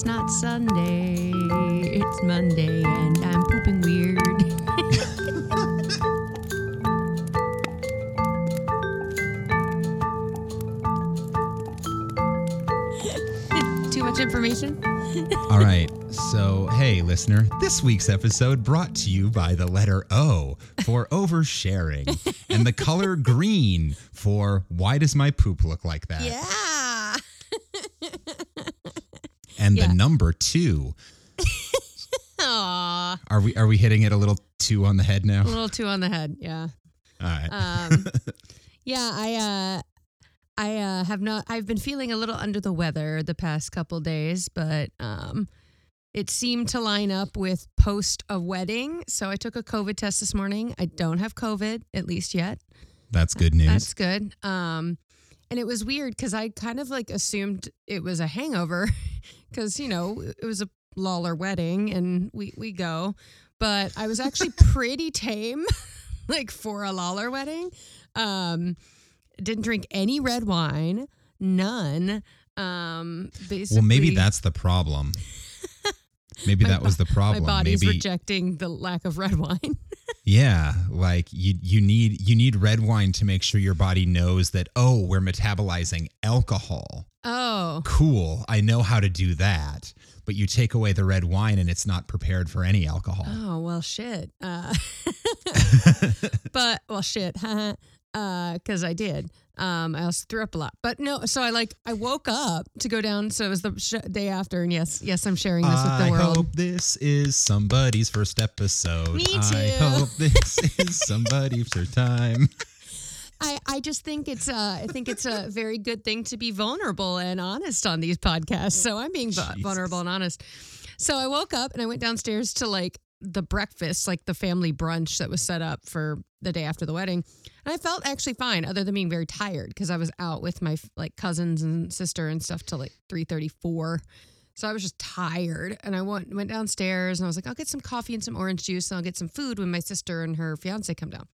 It's not Sunday. It's Monday, and I'm pooping weird. Too much information? All right. So, hey, listener, this week's episode brought to you by the letter O for oversharing and the color green for why does my poop look like that? Yeah. And Yeah. the number 2. Aw. Are we are we hitting it a little too on the head now? A little too on the head. Yeah. All right. Um, yeah, I uh, I uh, have not. I've been feeling a little under the weather the past couple days, but um, it seemed to line up with post a wedding. So I took a COVID test this morning. I don't have COVID, at least yet. That's good news. That's good. Um, and it was weird because I kind of like assumed it was a hangover because you know it was a Lawler wedding and we we go, but I was actually pretty tame, like for a Lawler wedding. Um, didn't drink any red wine, none. Um, basically, well, maybe that's the problem. Maybe that was the problem. my body's maybe rejecting the lack of red wine. Yeah, like you you need you need red wine to make sure your body knows that oh, we're metabolizing alcohol. oh, Cool. I know how to do that. But you take away the red wine and it's not prepared for any alcohol. Oh well, shit. Uh, but well, shit, because I did. Um, I also threw up a lot, but no. So I like I woke up to go down. So it was the sh- day after, and yes, yes, I'm sharing this with I the world. I hope this is somebody's first episode. Me too. I hope this is somebody's first time. I, I just think it's uh, I think it's a very good thing to be vulnerable and honest on these podcasts. So I'm being Jesus. vulnerable and honest. So I woke up and I went downstairs to like the breakfast, like the family brunch that was set up for the day after the wedding. And I felt actually fine, other than being very tired because I was out with my like cousins and sister and stuff till like three thirty four. So I was just tired, and I went went downstairs and I was like, I'll get some coffee and some orange juice, and I'll get some food when my sister and her fiance come down.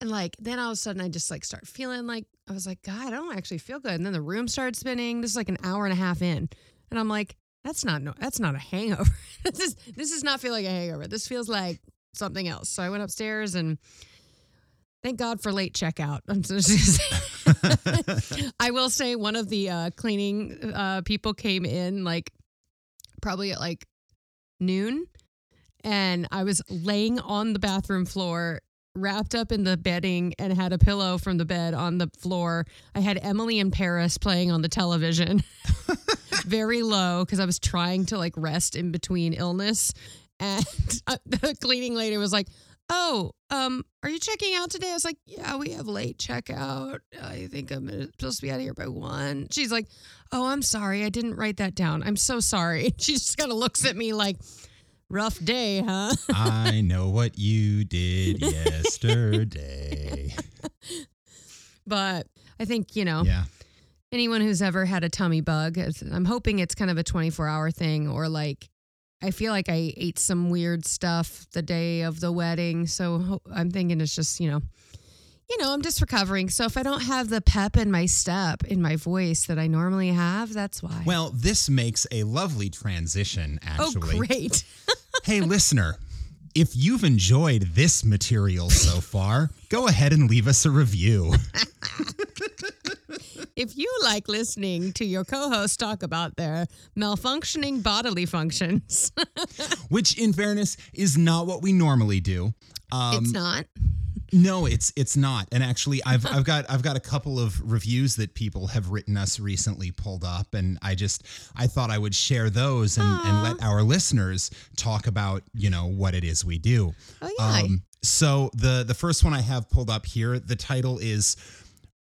And like then all of a sudden I just like start feeling like I was like, God, I don't actually feel good. And then the room started spinning. This is like an hour and a half in. And I'm like, that's not no that's not a hangover. this is this does not feel like a hangover. This feels like something else. So I went upstairs and thank God for late checkout. I will say one of the uh, cleaning uh, people came in like probably at like noon, and I was laying on the bathroom floor, wrapped up in the bedding, and had a pillow from the bed on the floor. I had Emily in Paris playing on the television, very low because I was trying to like rest in between illness. And the cleaning lady was like, "Oh, um, are you checking out today?" I was like, "Yeah, we have late checkout. I think I'm supposed to be out of here by one." She's like, "Oh, I'm sorry, I didn't write that down. I'm so sorry." She just kind of looks at me like, "Rough day, huh?" I know what you did yesterday. But I think you know Yeah. anyone who's ever had a tummy bug, I'm hoping it's kind of a 24 hour thing or like. I feel like I ate some weird stuff the day of the wedding, so I'm thinking it's just you know, you know, I'm just recovering. So if I don't have the pep in my step in my voice that I normally have, that's why. Well, this makes a lovely transition, actually. oh, actually. great! Hey, listener, if you've enjoyed this material so far, go ahead and leave us a review. if you like listening to your co-host talk about their malfunctioning bodily functions, Which, in fairness, is not what we normally do. Um, it's not. No, it's it's not. And actually, I've I've got I've got a couple of reviews that people have written us recently pulled up, and I just I thought I would share those and, and let our listeners talk about you know what it is we do. Oh yeah. Um, so the the first one I have pulled up here, the title is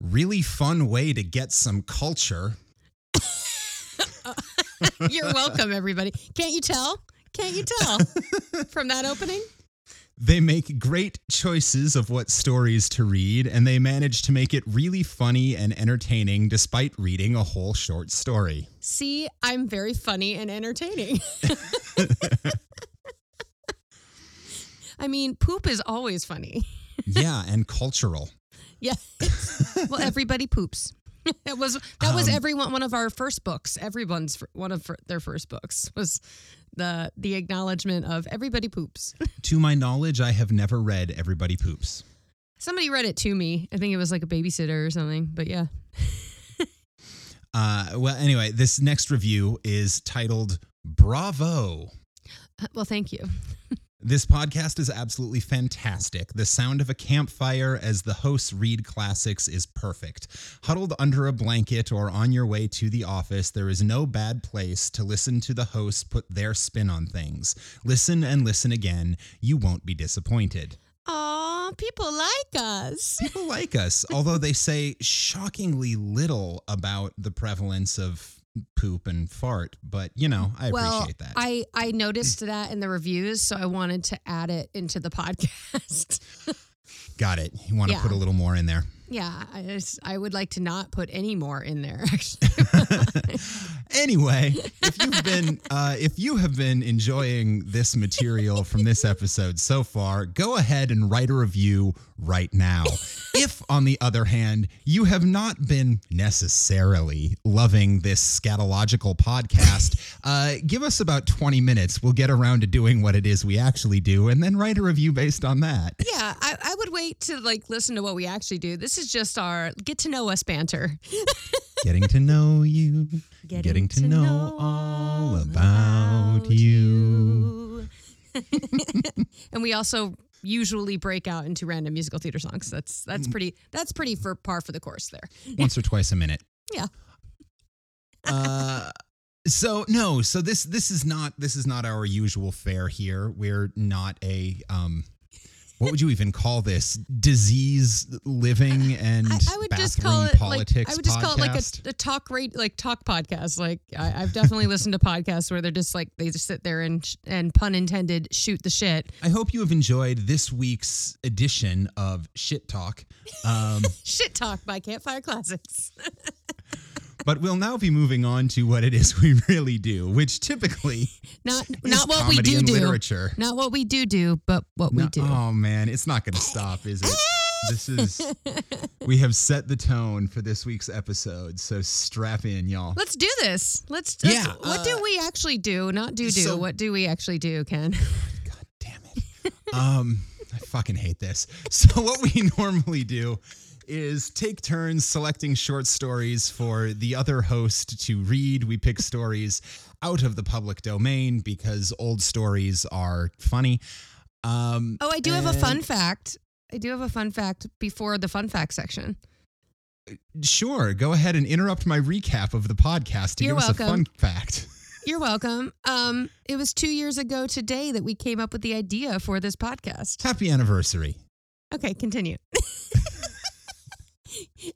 "Really Fun Way to Get Some Culture." You're welcome, everybody. Can't you tell? Can't you tell from that opening? They make great choices of what stories to read, and they manage to make it really funny and entertaining despite reading a whole short story. See, I'm very funny and entertaining. I mean, poop is always funny. yeah, and cultural. Yeah. well, everybody poops. it was that was Um, everyone one of our first books. Everyone's one of their first books was the the acknowledgement of everybody poops. To my knowledge, I have never read Everybody Poops. Somebody read it to me. I think it was like a babysitter or something. But yeah. Uh, well, anyway, this next review is titled Bravo. Uh, Well, thank you. This podcast is absolutely fantastic. The sound of a campfire as the hosts read classics is perfect. Huddled under a blanket or on your way to the office, there is no bad place to listen to the hosts put their spin on things. Listen and listen again. You won't be disappointed. Aw, people like us. People like us, although they say shockingly little about the prevalence of poop and fart, but you know, I well, appreciate that. I I noticed that in the reviews, so I wanted to add it into the podcast. Got it. You want to Yeah. put a little more in there. Yeah, I just, I would like to not put any more in there. Actually, anyway, if you've been uh, if you have been enjoying this material from this episode so far, go ahead and write a review right now. If, on the other hand, you have not been necessarily loving this scatological podcast, uh, give us about 20 minutes. We'll get around to doing what it is we actually do and then write a review based on that. yeah, I, I would wait to like listen to what we actually do. This is just our get to know us banter. Getting to know you, getting, to, know, all about you. and we also usually break out into random musical theater songs. That's that's Mm. pretty that's pretty for par for the course there. once or twice a minute. Yeah. uh so no, so this this is not this is not our usual fare here. We're not a um what would you even call this? Disease living and I, I would just call it like I would just call it like a, a talk rate like talk podcast. Like I, I've definitely listened to podcasts where they're just like they just sit there and and pun intended shoot the shit. I hope you have enjoyed this week's edition of Shit Talk. Um, Shit talk by Campfire Classics. but we'll now be moving on to what it is we really do, which typically Not not what we do do. literature. Not what we do do, but what we do. Oh man, it's not going to stop, is it? this is we have set the tone for this week's episode, so strap in, y'all. Let's do this. Let's. let's- Yeah, what do uh, we actually do? Not do do. so- what do we actually do, Ken? God damn it. Um, I fucking hate this. So what we normally do is take turns selecting short stories for the other host to read. We pick stories out of the public domain because old stories are funny. Um, Oh, I do have a fun fact. I do have a fun fact before the fun fact section. Sure, go ahead and interrupt my recap of the podcast to You're give us a fun fact. You're welcome. Um, it was two years ago today that we came up with the idea for this podcast. Happy anniversary. Okay, continue.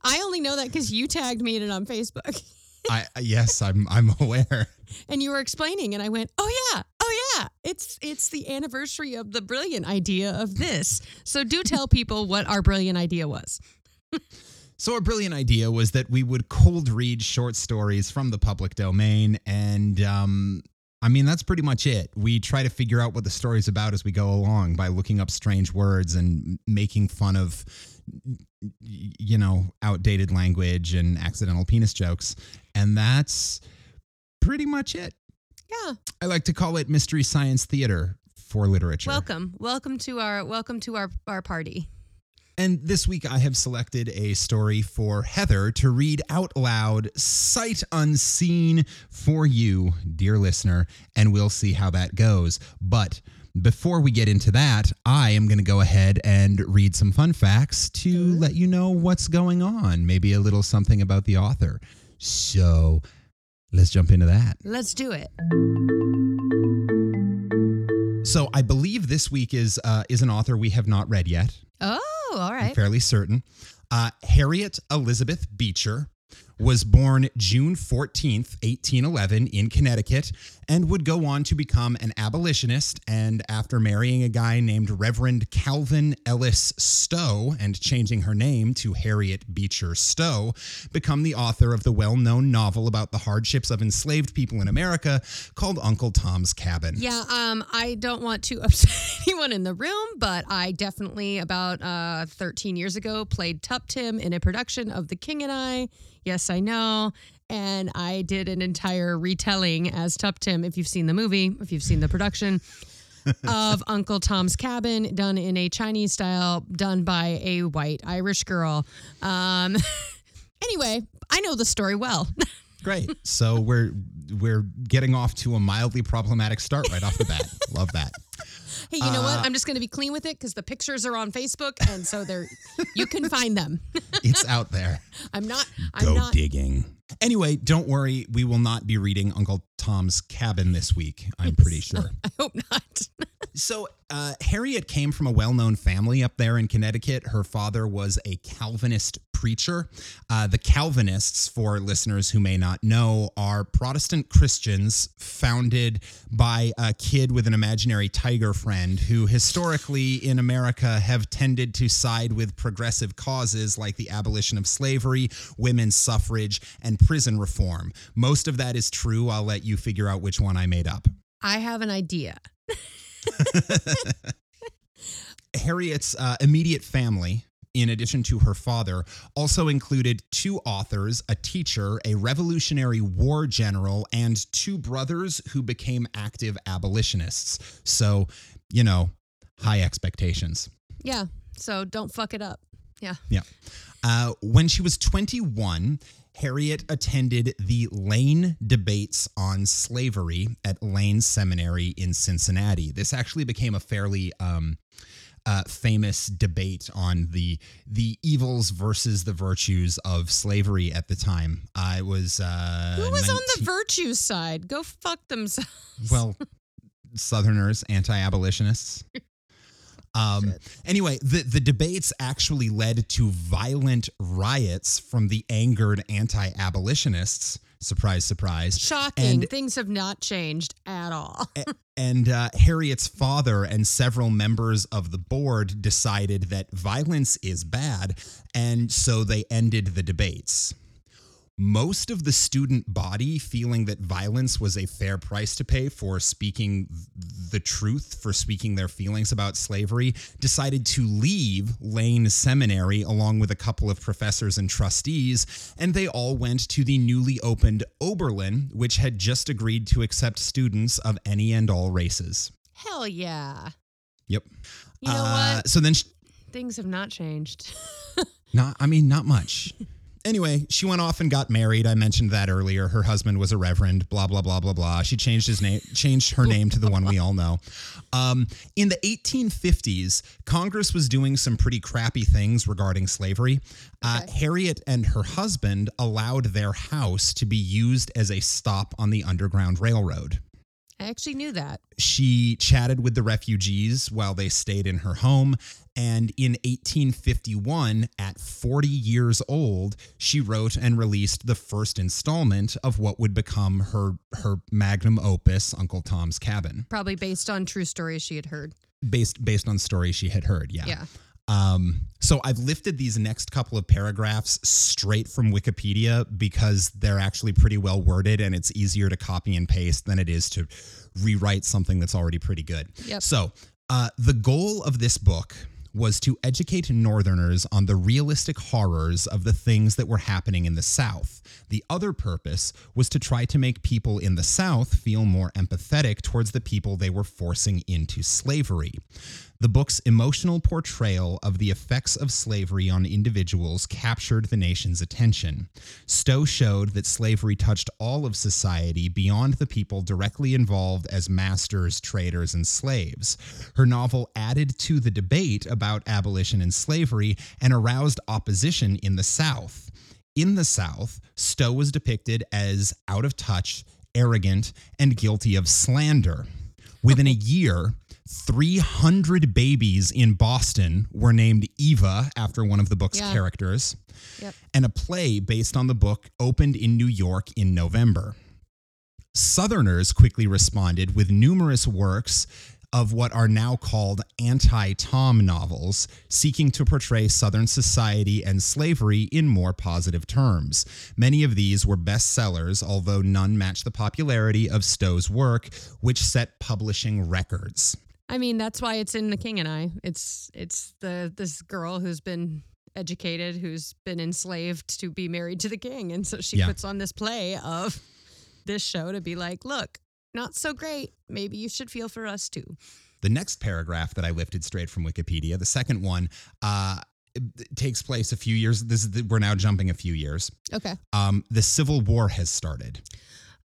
I only know that because you tagged me in it on Facebook, I yes, I'm I'm aware. and you were explaining, and I went, "Oh yeah, oh yeah, it's it's the anniversary of the brilliant idea of this." So do tell people what our brilliant idea was. So our brilliant idea was that we would cold read short stories from the public domain and um I mean that's pretty much it. We try to figure out what the story's about as we go along by looking up strange words and making fun of you know, outdated language and accidental penis jokes. And that's pretty much it. Yeah. I like to call it mystery science theater for literature. Welcome, welcome to our welcome to our our party. And this week I have selected a story for Heather to read out loud, sight unseen for you, dear listener, and we'll see how that goes. But before we get into that, I am going to go ahead and read some fun facts to let you know what's going on, maybe a little something about the author. So let's jump into that. Let's do it. So I believe this week is uh, is an author we have not read yet. Oh, all right. I'm fairly certain. Uh, Harriet Elizabeth Beecher was born June 14th, 1811, in Connecticut, and would go on to become an abolitionist. And after marrying a guy named Reverend Calvin Ellis Stowe and changing her name to Harriet Beecher Stowe, become the author of the well known novel about the hardships of enslaved people in America called Uncle Tom's Cabin. Yeah, um, I don't want to upset anyone in the room, but I definitely about uh, 13 years ago played Tuptim in a production of The King and I. Yes, I know. And I did an entire retelling as Tuptim, if you've seen the movie, if you've seen the production. of Uncle Tom's Cabin, done in a Chinese style, done by a white Irish girl. Um, anyway, I know the story well. Great. So we're we're getting off to a mildly problematic start right off the bat. Love that. Hey, you know what? I'm just going to be clean with it because the pictures are on Facebook, and so they're you can find them. It's out there. I'm not. I'm Go not. digging. Anyway, don't worry. We will not be reading Uncle Tom's Cabin this week. I'm pretty sure. I hope not. So, uh, Harriet came from a well known family up there in Connecticut. Her father was a Calvinist preacher. Uh, the Calvinists, for listeners who may not know, are Protestant Christians founded by a kid with an imaginary tiger friend who historically in America have tended to side with progressive causes like the abolition of slavery, women's suffrage, and prison reform. Most of that is true. I'll let you figure out which one I made up. I have an idea. Harriet's uh, immediate family, in addition to her father, also included two authors, a teacher, a Revolutionary War general, and two brothers who became active abolitionists. So, you know, high expectations. Yeah. So don't fuck it up. Yeah. Yeah. Uh, when she was 21, Harriet attended the Lane debates on slavery at Lane Seminary in Cincinnati. This actually became a fairly um, uh, famous debate on the the evils versus the virtues of slavery at the time. I was uh, Who was on the virtue side? Go fuck themselves. well, Southerners, anti-abolitionists. Um, anyway, the, the debates actually led to violent riots from the angered anti-abolitionists. Surprise, surprise. Shocking. And- Things have not changed at all. And uh, Harriet's father and several members of the board decided that violence is bad, and so they ended the debates. Most of the student body, feeling that violence was a fair price to pay for speaking the truth, for speaking their feelings about slavery, decided to leave Lane Seminary along with a couple of professors and trustees, and they all went to the newly opened Oberlin, which had just agreed to accept students of any and all races. Hell yeah. Yep. You know Uh, what? So then, sh Things have not changed. not, I mean, not much. Anyway, she went off and got married. I mentioned that earlier. Her husband was a reverend. Blah blah blah blah blah. She changed his name, changed her name to the one we all know. Um, in the 1850s, Congress was doing some pretty crappy things regarding slavery. Uh, Harriet and her husband allowed their house to be used as a stop on the Underground Railroad. I actually knew that. She chatted with the refugees while they stayed in her home. And in 1851, at 40 years old, she wrote and released the first installment of what would become her, her magnum opus, Uncle Tom's Cabin, Probably based on true stories she had heard. based, based on stories she had heard. Yeah. Yeah. Um, so I've lifted these next couple of paragraphs straight from Wikipedia because they're actually pretty well worded and it's easier to copy and paste than it is to rewrite something that's already pretty good. Yep. So uh, the goal of this book was to educate Northerners on the realistic horrors of the things that were happening in the South. The other purpose was to try to make people in the South feel more empathetic towards the people they were forcing into slavery. The book's emotional portrayal of the effects of slavery on individuals captured the nation's attention. Stowe showed that slavery touched all of society beyond the people directly involved as masters, traders, and slaves. Her novel added to the debate about abolition and slavery and aroused opposition in the South. In the South, Stowe was depicted as out of touch, arrogant, and guilty of slander. Within a year, 300 babies in Boston were named Eva after one of the book's Yeah. characters. Yep. And a play based on the book opened in New York in November. Southerners quickly responded with numerous works of what are now called anti Tom novels, seeking to portray Southern society and slavery in more positive terms. Many of these were bestsellers, although none matched the popularity of Stowe's work, which set publishing records. I mean, that's why it's in The King and I. It's it's the this girl who's been educated, who's been enslaved to be married to the king, and so she Yeah. puts on this play of this show to be like, look, not so great. Maybe you should feel for us too. The next paragraph that I lifted straight from Wikipedia, the second one, uh, takes place a few years. This is the, we're now jumping a few years. Okay. Um, the Civil War has started.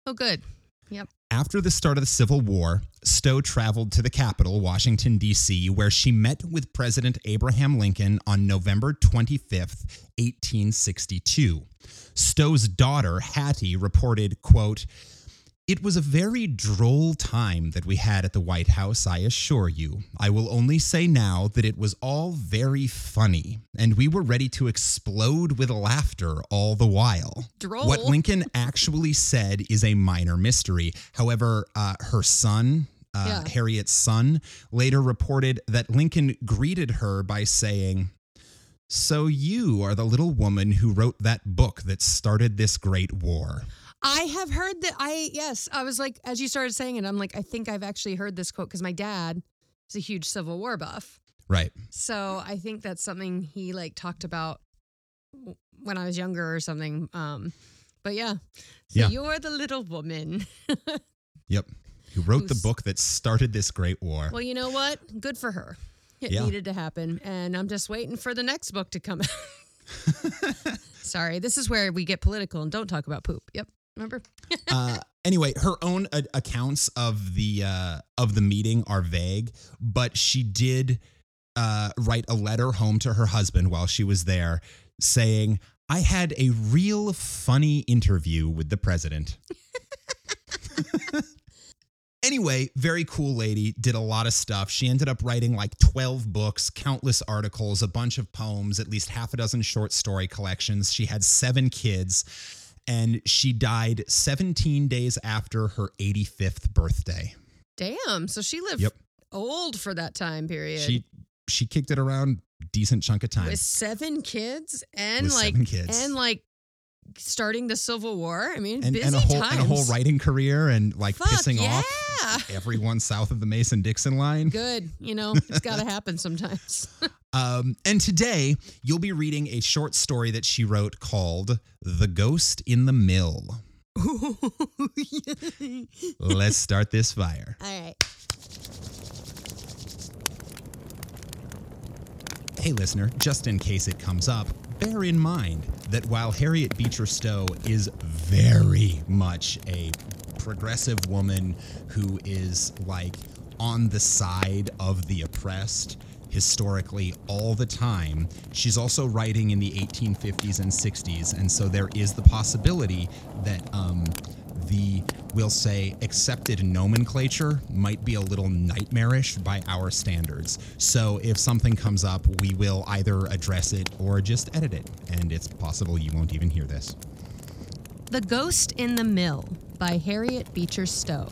Oh, good. Yep. After the start of the Civil War, Stowe traveled to the capital, Washington, D.C., where she met with President Abraham Lincoln on November 25th, 1862. Stowe's daughter, Hattie, reported, quote, it was a very droll time that we had at the White House, I assure you. I will only say now that it was all very funny, and we were ready to explode with laughter all the while. Droll. What Lincoln actually said is a minor mystery. However, uh, her son, uh, Yeah. Harriet's son, later reported that Lincoln greeted her by saying, So you are the little woman who wrote that book that started this great war. I have heard that. I yes, I was like, as you started saying it, I'm like, I think I've actually heard this quote because my dad is a huge Civil War buff. Right. So I think that's something he like talked about when I was younger or something. Um, but yeah, so Yeah. you're the little woman. Yep. Who wrote the book that started this great war. well, you know what? Good for her. It Yeah. needed to happen, and I'm just waiting for the next book to come out. Sorry, this is where we get political and don't talk about poop. Yep, remember? uh, anyway, her own uh, accounts of the uh, of the meeting are vague, but she did uh, write a letter home to her husband while she was there, saying, "I had a real funny interview with the president." Anyway, very cool lady, did a lot of stuff. She ended up writing like 12 books, countless articles, a bunch of poems, at least half a dozen short story collections. She had seven kids, and she died 17 days after her 85th birthday. Damn. So she lived Yep. old for that time period. She she kicked it around decent chunk of time. with seven kids and With like kids. and like starting the Civil War. I mean, and, busy and a whole times. and a whole writing career and like Fuck pissing yeah. off everyone south of the Mason Dixon line. Good. You know, it's got to happen sometimes. Um, and today you'll be reading a short story that she wrote called "The Ghost in the Mill." Let's start this fire. All right. Hey, listener, just in case it comes up, bear in mind that while Harriet Beecher Stowe is very much a progressive woman who is like on the side of the oppressed historically all the time, she's also writing in the 1850s and 60s. And so there is the possibility that um, the, we'll say, accepted nomenclature might be a little nightmarish by our standards. So if something comes up, we will either address it or just edit it. And it's possible you won't even hear this. The Ghost in the Mill by Harriet Beecher Stowe.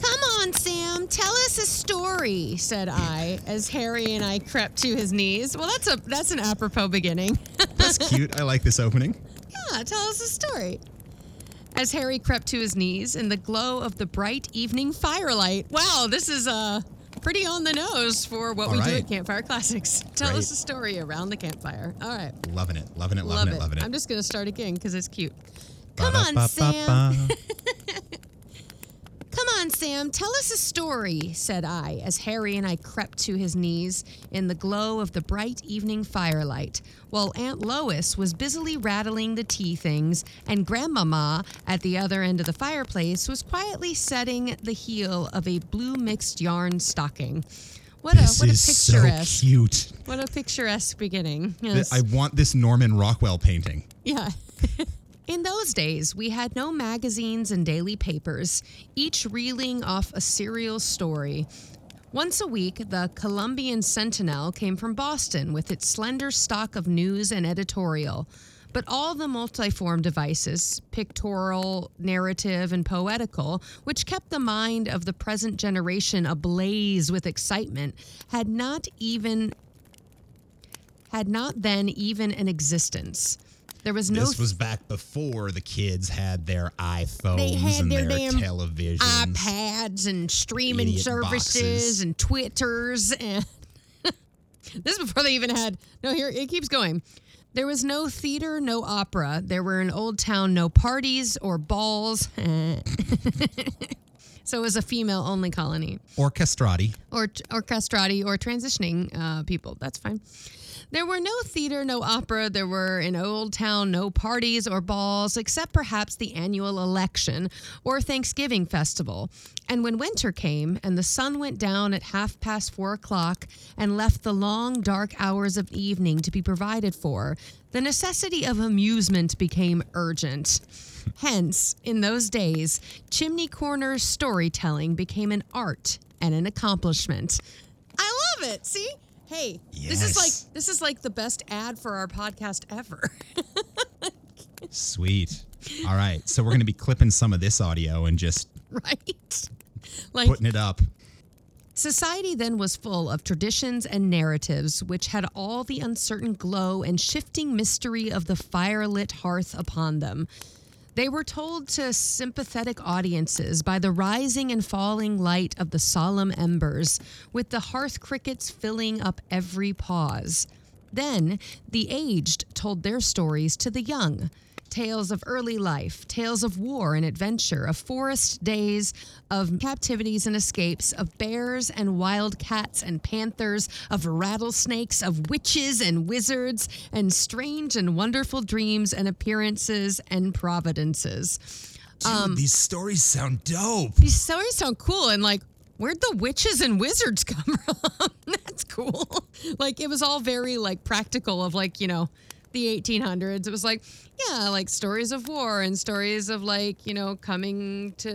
Come on, Sam, tell us a story, said I, as Harry and I crept to his knees. Well, that's a that's an apropos beginning. That's cute. I like this opening. Yeah, tell us a story. As Harry crept to his knees in the glow of the bright evening firelight. Wow, this is uh pretty on the nose for what All we do at Campfire Classics. Tell us a story around the campfire. All right. Loving it, loving it, Love loving it. it, loving it. I'm just going to start again because it's cute. Come on, Sam. On, Sam, tell us a story, said I, as Harry and I crept to his knees in the glow of the bright evening firelight, while Aunt Lois was busily rattling the tea things, and Grandmama, at the other end of the fireplace, was quietly setting the heel of a blue mixed yarn stocking. What a This what a is so picturesque cute. what a picturesque beginning. Yes. I want this Norman Rockwell painting. Yeah. In those days, we had no magazines and daily papers, each reeling off a serial story. Once a week, the Columbian Sentinel came from Boston with its slender stock of news and editorial. But all the multiform devices, pictorial, narrative, and poetical, which kept the mind of the present generation ablaze with excitement, had not even had not then even an existence. There was no This was back before the kids had their iPhones They had and their their, damn televisions. iPads and streaming services boxes. and Twitters and this is before they even had no here it keeps going. There was no theater, no opera. There were in Old Town no parties or balls. so it was a female only colony Orchestrati. or orchestrati or transitioning uh, people. That's fine. There were no theater, no opera. There were in Old Town no parties or balls, except perhaps the annual election or Thanksgiving festival. And when winter came and the sun went down at half past four o'clock and left the long, dark hours of evening to be provided for, the necessity of amusement became urgent. Hence, in those days, chimney corner storytelling became an art and an accomplishment. I love it. See? Hey, this is like this is like the best ad for our podcast ever. Sweet. All right. So we're going to be clipping some of this audio and just right? Like putting it up. Society then was full of traditions and narratives which had all the uncertain glow and shifting mystery of the firelit hearth upon them. They were told to sympathetic audiences by the rising and falling light of the solemn embers, with the hearth crickets filling up every pause. Then the aged told their stories to the young tales of early life, tales of war and adventure, of forest days, of captivities and escapes, of bears and wild cats and panthers, of rattlesnakes, of witches and wizards, and strange and wonderful dreams and appearances and providences. Dude, um, these stories sound dope. These stories sound cool and like where'd the witches and wizards come from? That's cool. Like it was all very like practical of like, you know, the 1800s. It was like, yeah, like stories of war and stories of like, you know, coming to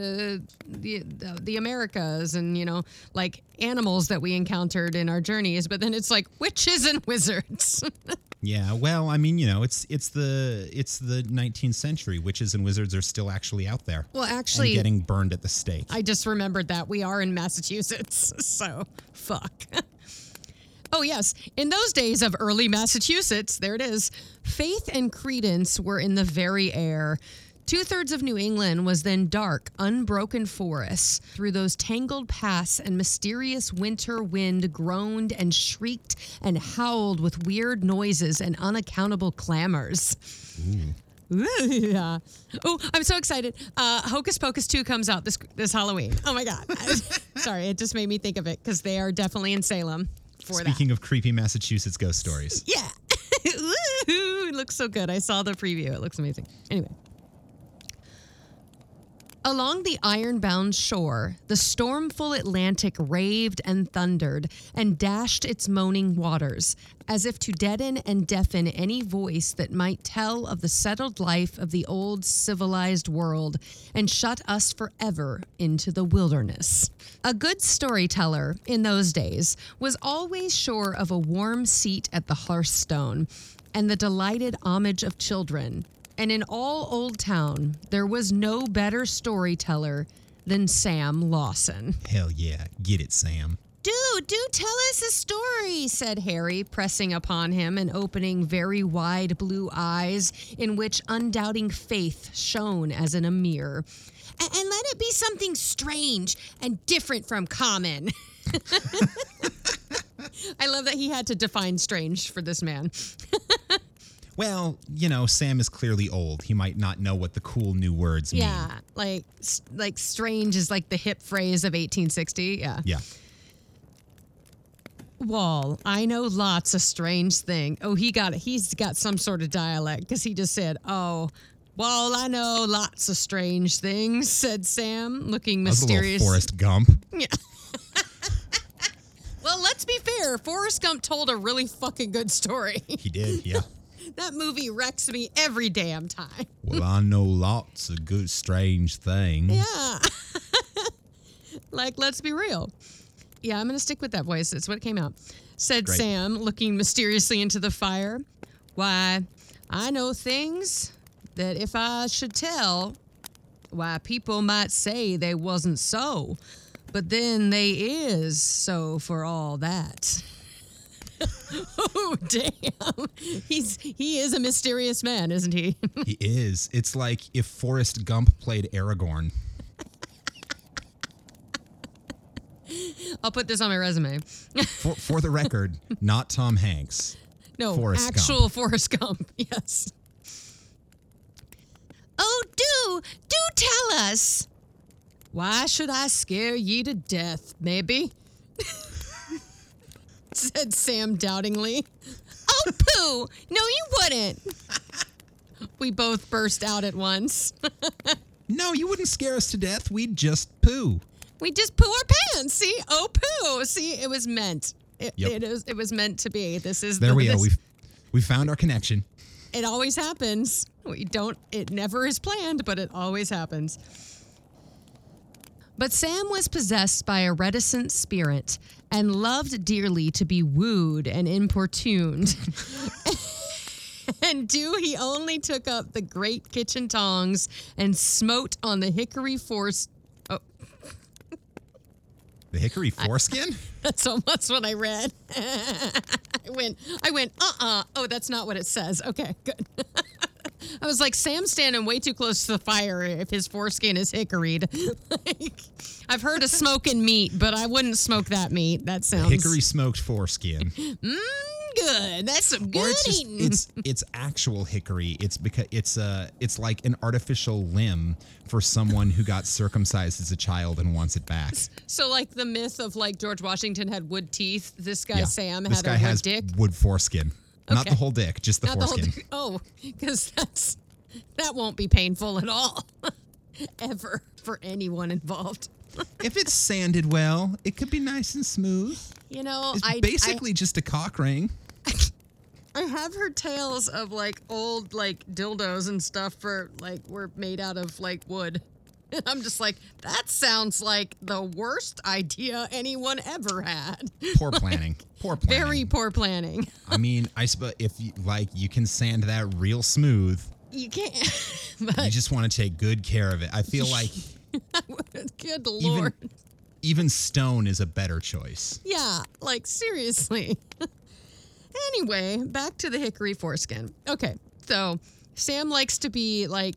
the the, the Americas and, you know, like animals that we encountered in our journeys, but then it's like witches and wizards. Yeah, well, I mean, you know, it's it's the it's the 19th century. Witches and wizards are still actually out there. well, actually getting burned at the stake. I just remembered that we are in Massachusetts. So, fuck. Oh, yes. In those days of early Massachusetts, there it is, faith and credence were in the very air. Two thirds of New England was then dark, unbroken forests. Through those tangled paths and mysterious winter wind groaned and shrieked and howled with weird noises and unaccountable clamors. Yeah. Oh, I'm so excited. Uh, Hocus Pocus 2 comes out this this Halloween. Oh my God. Sorry, it just made me think of it because they are definitely in Salem for Speaking of creepy Massachusetts ghost stories. Yeah. Ooh, it looks so good. I saw the preview. It looks amazing. Anyway. Along the iron-bound shore, the stormful Atlantic raved and thundered and dashed its moaning waters, as if to deaden and deafen any voice that might tell of the settled life of the old civilized world and shut us forever into the wilderness. A good storyteller in those days was always sure of a warm seat at the hearthstone and the delighted homage of children. And in all Old Town, there was no better storyteller than Sam Lawson. Hell yeah, get it, Sam. Dude, do tell us a story, said Harry, pressing upon him and opening very wide blue eyes in which undoubting faith shone as in a mirror. "A- And let it be something strange and different from common. I love that he had to define strange for this man. Well, you know, Sam is clearly old. He might not know what the cool new words mean. Yeah, like like strange is like the hip phrase of 1860. Yeah. Yeah. Wall, I know lots of strange thing. Oh, he got it. He's got some sort of dialect because he just said, "Oh, Wall, I know lots of strange things," said Sam, looking That was a mysterious. Forrest Gump. Yeah. well, let's be fair. Forrest Gump told a really fucking good story. He did, yeah. that movie wrecks me every damn time. Well, I know lots of good, strange things. Yeah. like, let's be real. Yeah, I'm going to stick with that voice. That's what came out. Said Great. Sam, looking mysteriously into the fire. Why, I know things that if I should tell, why, people might say they wasn't so. But then they is so for all that. oh damn. He's he is a mysterious man, isn't he? He is. It's like if Forrest Gump played Aragorn. I'll put this on my resume. For, for the record, not Tom Hanks. No, Forrest Gump. actual Forrest Gump. Yes. Oh, do, do tell us. Why should I scare ye to death, maybe? Said Sam doubtingly. Oh, pooh. No, you wouldn't. we both burst out at once. No, you wouldn't scare us to death. We'd just poo. We'd just poo our pants. See? Oh, pooh. See, it was meant. It, Yep. it, is, it was meant to be. This is There the, we go. this- We we found our connection. It always happens. We don't, it never is planned, but it always happens. But Sam was possessed by a reticent spirit and loved dearly to be wooed and importuned. and do he only took up the great kitchen tongs and smote on the hickory force. Oh, The hickory foreskin? that's almost what I read. I went, I went, uh uh Oh, that's not what it says. Okay, good. I was like, Sam's standing way too close to the fire if his foreskin is hickoried. like, I've heard of smoking meat, but I wouldn't smoke that meat. That sounds hickory smoked foreskin. Mm, good. That's some good or it's just eating. it's it's actual hickory. It's because it's uh it's like an artificial limb for someone who got circumcised as a child and wants it back. so, like the myth of like George Washington had wood teeth. This guy Yeah. Sam this had guy a wood has dick. wood foreskin. Not the whole dick, just the Not the whole foreskin. Oh, because that's that won't be painful at all, ever for anyone involved. if it's sanded well, it could be nice and smooth. You know, It's I basically just a cock ring. I, I have heard tales of like old like dildos and stuff for like were made out of like wood. And I'm just like, that sounds like the worst idea anyone ever had. Poor planning. Poor planning. Very poor planning. I mean, I suppose if you like, you can sand that real smooth. You can't. You just want to take good care of it. I feel like good even lord. even stone is a better choice. Yeah, like seriously. anyway, back to the hickory foreskin. Okay, so Sam likes to be like,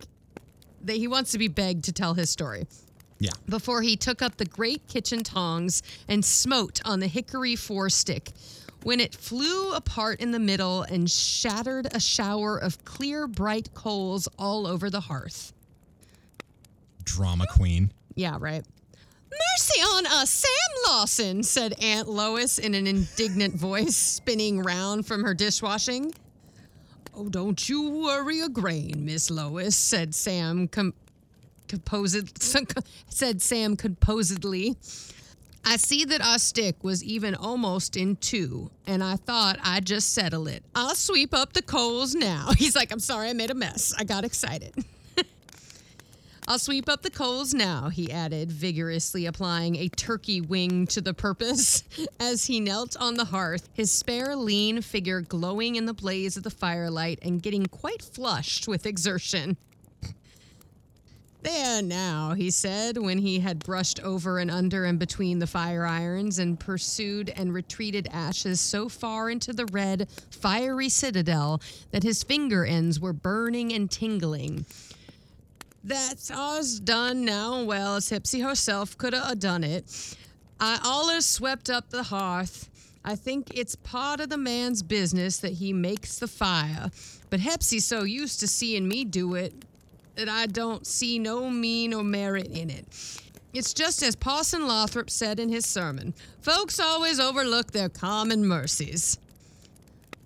that he wants to be begged to tell his story. Yeah. Before he took up the great kitchen tongs and smote on the hickory forestick, when it flew apart in the middle and shattered a shower of clear, bright coals all over the hearth. Drama queen. Yeah, right. Mercy on us, Sam Lawson, said Aunt Lois in an indignant voice, spinning round from her dishwashing. Oh, don't you worry a grain, Miss Lois, said Sam com- composed- said Sam composedly. I see that our stick was even almost in two, and I thought I'd just settle it. I'll sweep up the coals now. He's like, I'm sorry, I made a mess. I got excited. I'll sweep up the coals now, he added, vigorously applying a turkey wing to the purpose as he knelt on the hearth, his spare, lean figure glowing in the blaze of the firelight and getting quite flushed with exertion. There now, he said, when he had brushed over and under and between the fire irons and pursued and retreated ashes so far into the red, fiery citadel that his finger ends were burning and tingling. That's all's done now. Well, as Hepsy herself could have done it. I allers swept up the hearth. I think it's part of the man's business that he makes the fire. But Hepsy's so used to seeing me do it that I don't see no mean or merit in it. It's just as Parson Lothrop said in his sermon folks always overlook their common mercies.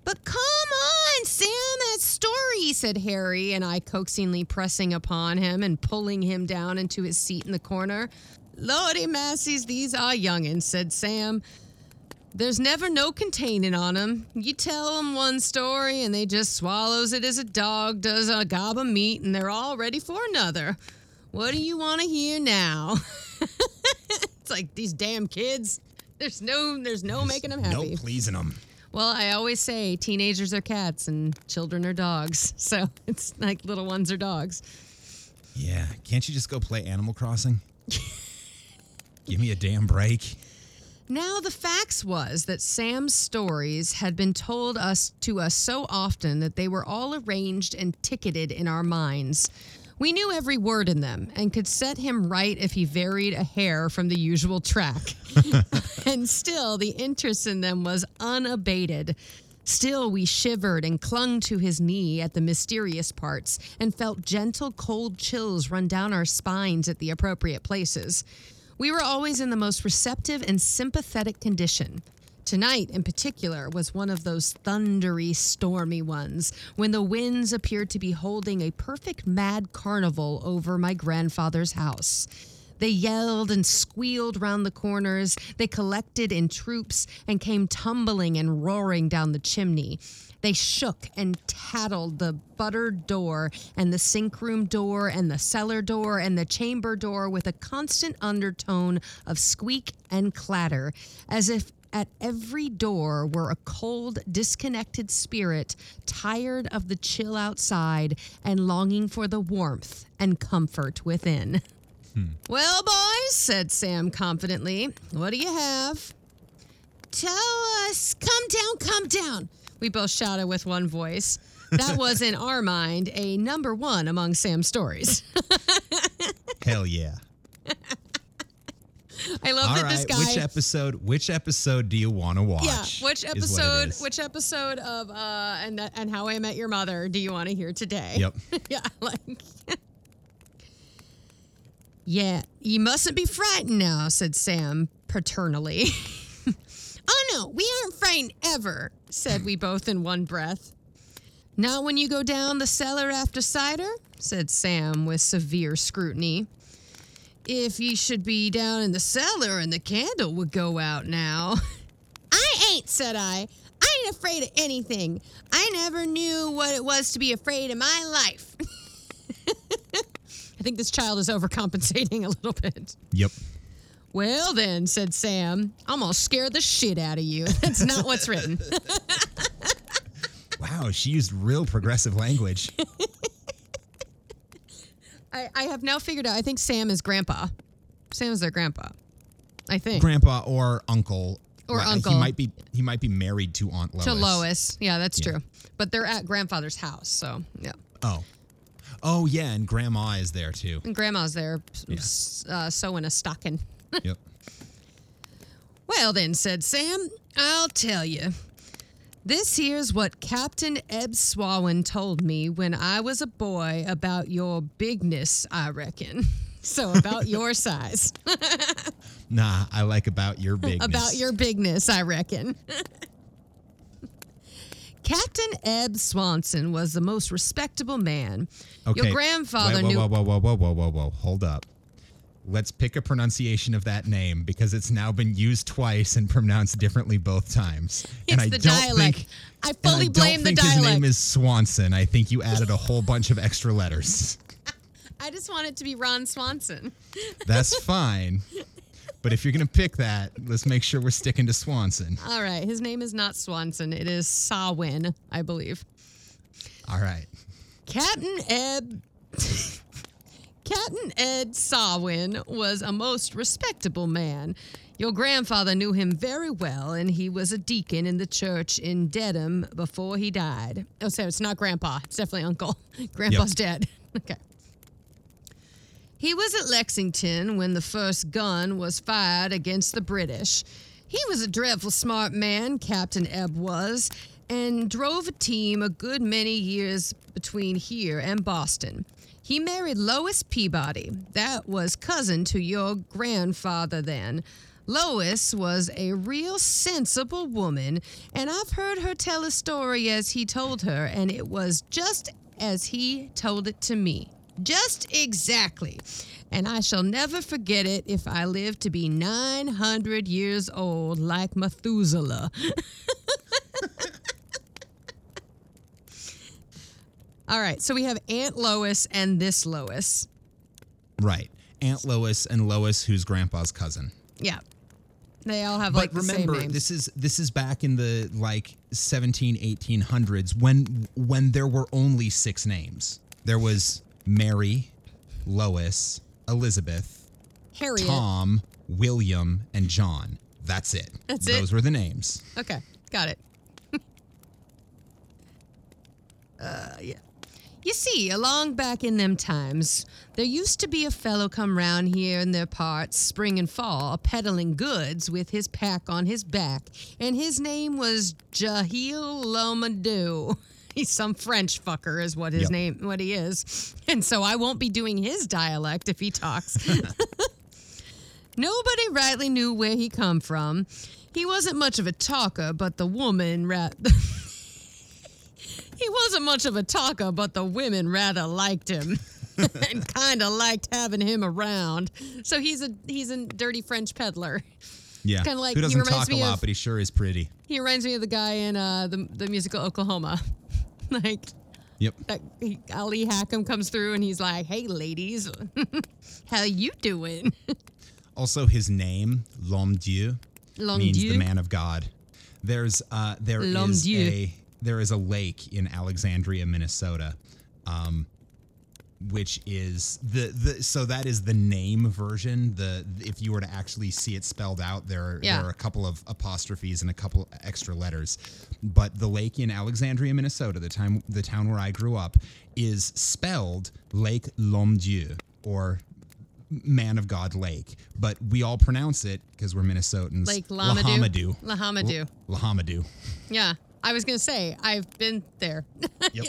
But come on, Sam, that story, said Harry and I coaxingly pressing upon him and pulling him down into his seat in the corner. Lordy massies, these are young'uns, said Sam. There's never no containing on 'em. You tell 'em one story and they just swallows it as a dog does a gob of meat and they're all ready for another. What do you want to hear now? it's like these damn kids. There's no there's no making them happy. No pleasing them. Well, I always say teenagers are cats and children are dogs. So it's like little ones are dogs. Yeah, can't you just go play Animal Crossing? Give me a damn break. Now, the facts was that Sam's stories had been told us to us so often that they were all arranged and ticketed in our minds. We knew every word in them and could set him right if he varied a hair from the usual track. and still, the interest in them was unabated. Still, we shivered and clung to his knee at the mysterious parts and felt gentle, cold chills run down our spines at the appropriate places. We were always in the most receptive and sympathetic condition. Tonight, in particular, was one of those thundery, stormy ones when the winds appeared to be holding a perfect mad carnival over my grandfather's house. They yelled and squealed round the corners. They collected in troops and came tumbling and roaring down the chimney. They shook and tattled the buttered door and the sink room door and the cellar door and the chamber door with a constant undertone of squeak and clatter, as if at every door were a cold, disconnected spirit, tired of the chill outside and longing for the warmth and comfort within. Well, boys, said Sam confidently, what do you have? Tell us, come down, come down. We both shouted with one voice. That was, in our mind, a number one among Sam's stories. Hell yeah. I love All that right, this guy. which episode? Which episode do you want to watch? yeah, which is what it episode? Which episode of uh and and How I Met Your Mother do you want to hear today? Yep. yeah, like. yeah, you mustn't be frightened now," said Sam paternally. oh no, we aren't frightened ever," said we both in one breath. Not when you go down the cellar after cider, said Sam with severe scrutiny. If ye should be down in the cellar and the candle would go out now. I ain't, said I. I ain't afraid of anything. I never knew what it was to be afraid in my life. I think this child is overcompensating a little bit. Yep. Well, then, said Sam, I'm gonna scare the shit out of you. That's not what's written. Wow, she used real progressive language. I, I have now figured out, I think Sam is grandpa. Sam is their grandpa. I think. Grandpa or uncle. Or Right, uncle. He might be he might be married to Aunt Lois. to Lois. Yeah, that's Yeah. true. But they're at grandfather's house, so yeah. Oh. Oh yeah, and grandma is there too. And grandma's there s- uh, sewing a stocking. yep. Well, then, said Sam, I'll tell you. This here's what Captain Eb Swalwin told me when I was a boy about your bigness, I reckon. So, about your size. Nah, I like about your bigness. about your bigness, I reckon. Captain Eb Swanson was the most respectable man. Okay. Your grandfather whoa, whoa, knew. Whoa, whoa, whoa, whoa, whoa, whoa, whoa. Hold up. Let's pick a pronunciation of that name because it's now been used twice and pronounced differently both times. It's and I the don't dialect. Think, I fully I blame the dialect. His name is Swanson. I think you added a whole bunch of extra letters. I just want it to be Ron Swanson. That's fine. But if you're gonna pick that, let's make sure we're sticking to Swanson. All right. His name is not Swanson. It is Sawin, I believe. All right. Captain Ed. Captain Ed Sawin was a most respectable man. Your grandfather knew him very well, and he was a deacon in the church in Dedham before he died. Oh, so it's not grandpa. It's definitely uncle. Grandpa's dead. Okay. He was at Lexington when the first gun was fired against the British. He was a dreadful smart man, Captain Ebb was, and drove a team a good many years between here and Boston. He married Lois Peabody. That was cousin to your grandfather then. Lois was a real sensible woman, and I've heard her tell a story as he told her, and it was just as he told it to me. Just exactly. And I shall never forget it if I live to be 900 years old like Methuselah. All right, so we have Aunt Lois and this Lois. Right. Aunt Lois and Lois, who's grandpa's cousin. Yeah. They all have But like the remember, same names. this is this is back in the like 17, 1800s when when there were only six names. There was Mary, Lois, Elizabeth, Harriet. Tom, William, and John. That's it. That's it? Those were the names. Okay, got it. uh, yeah. You see, along back in them times, there used to be a fellow come round here in their parts, spring and fall, peddling goods with his pack on his back, and his name was Jahil Lomadou. He's some French fucker, is what his Yep. name, what he is, and so I won't be doing his dialect if he talks. Nobody rightly knew where he come from. He wasn't much of a talker, but the woman ra- He wasn't much of a talker, but the women rather liked him. and kind of liked having him around. So he's a he's a dirty French peddler. Yeah. Kinda like- Who doesn't reminds talk a lot, of- but he sure is pretty. He reminds me of the guy in uh, the the musical Oklahoma. Like Yep. that he, Ali Hakim comes through and he's like, "Hey ladies, how you doing?" Also, his name, L'Homme Dieu, means Dieu. the man of God. There's uh, there L'Homme is Dieu. a there is a lake in Alexandria, Minnesota, um, which is the the so that is the name version. The if you were to actually see it spelled out, there are, Yeah. there are a couple of apostrophes and a couple extra letters. But the lake in Alexandria, Minnesota, the time the town where I grew up, is spelled Lake L'Homme Dieu or Man of God Lake, but we all pronounce it because we're Minnesotans. Lake Lahamadou. Lahamadou. Lahamadou. Lahamadou. Yeah, I was gonna say I've been there. Yep.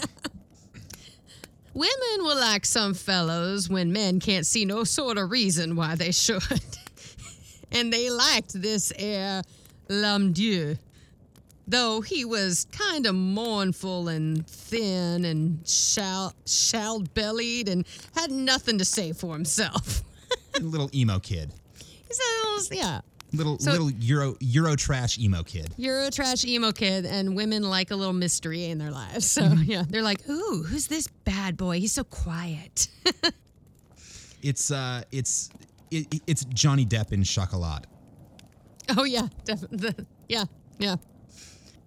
Women will like some fellows when men can't see no sort of reason why they should. and they liked this air l'homme dieu. Though he was kind of mournful and thin and shall bellied and had nothing to say for himself. little emo kid. He's a little, yeah, Little So- little Euro Euro trash emo kid. Euro trash emo kid, and women like a little mystery in their lives. So Mm-hmm. yeah, they're like, "Ooh, who's this bad boy? He's so quiet." It's uh it's it, it's Johnny Depp in Chocolat. oh yeah, definitely. Yeah, yeah.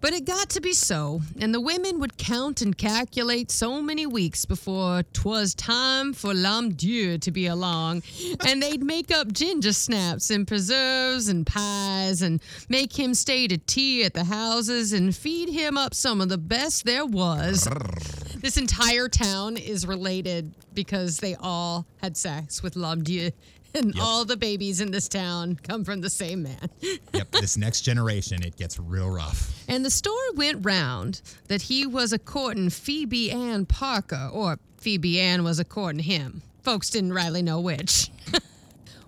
But it got to be so, and the women would count and calculate so many weeks before 'twas time for l'homme dieu to be along, and they'd make up ginger snaps and preserves and pies and make him stay to tea at the houses and feed him up some of the best there was. this entire town is related because they all had sex with l'homme dieu, and Yep. all the babies in this town come from the same man. Yep, this next generation it gets real rough. And the story went round that he was a courting Phoebe Ann Parker, or Phoebe Ann was a courting him. Folks didn't rightly know which.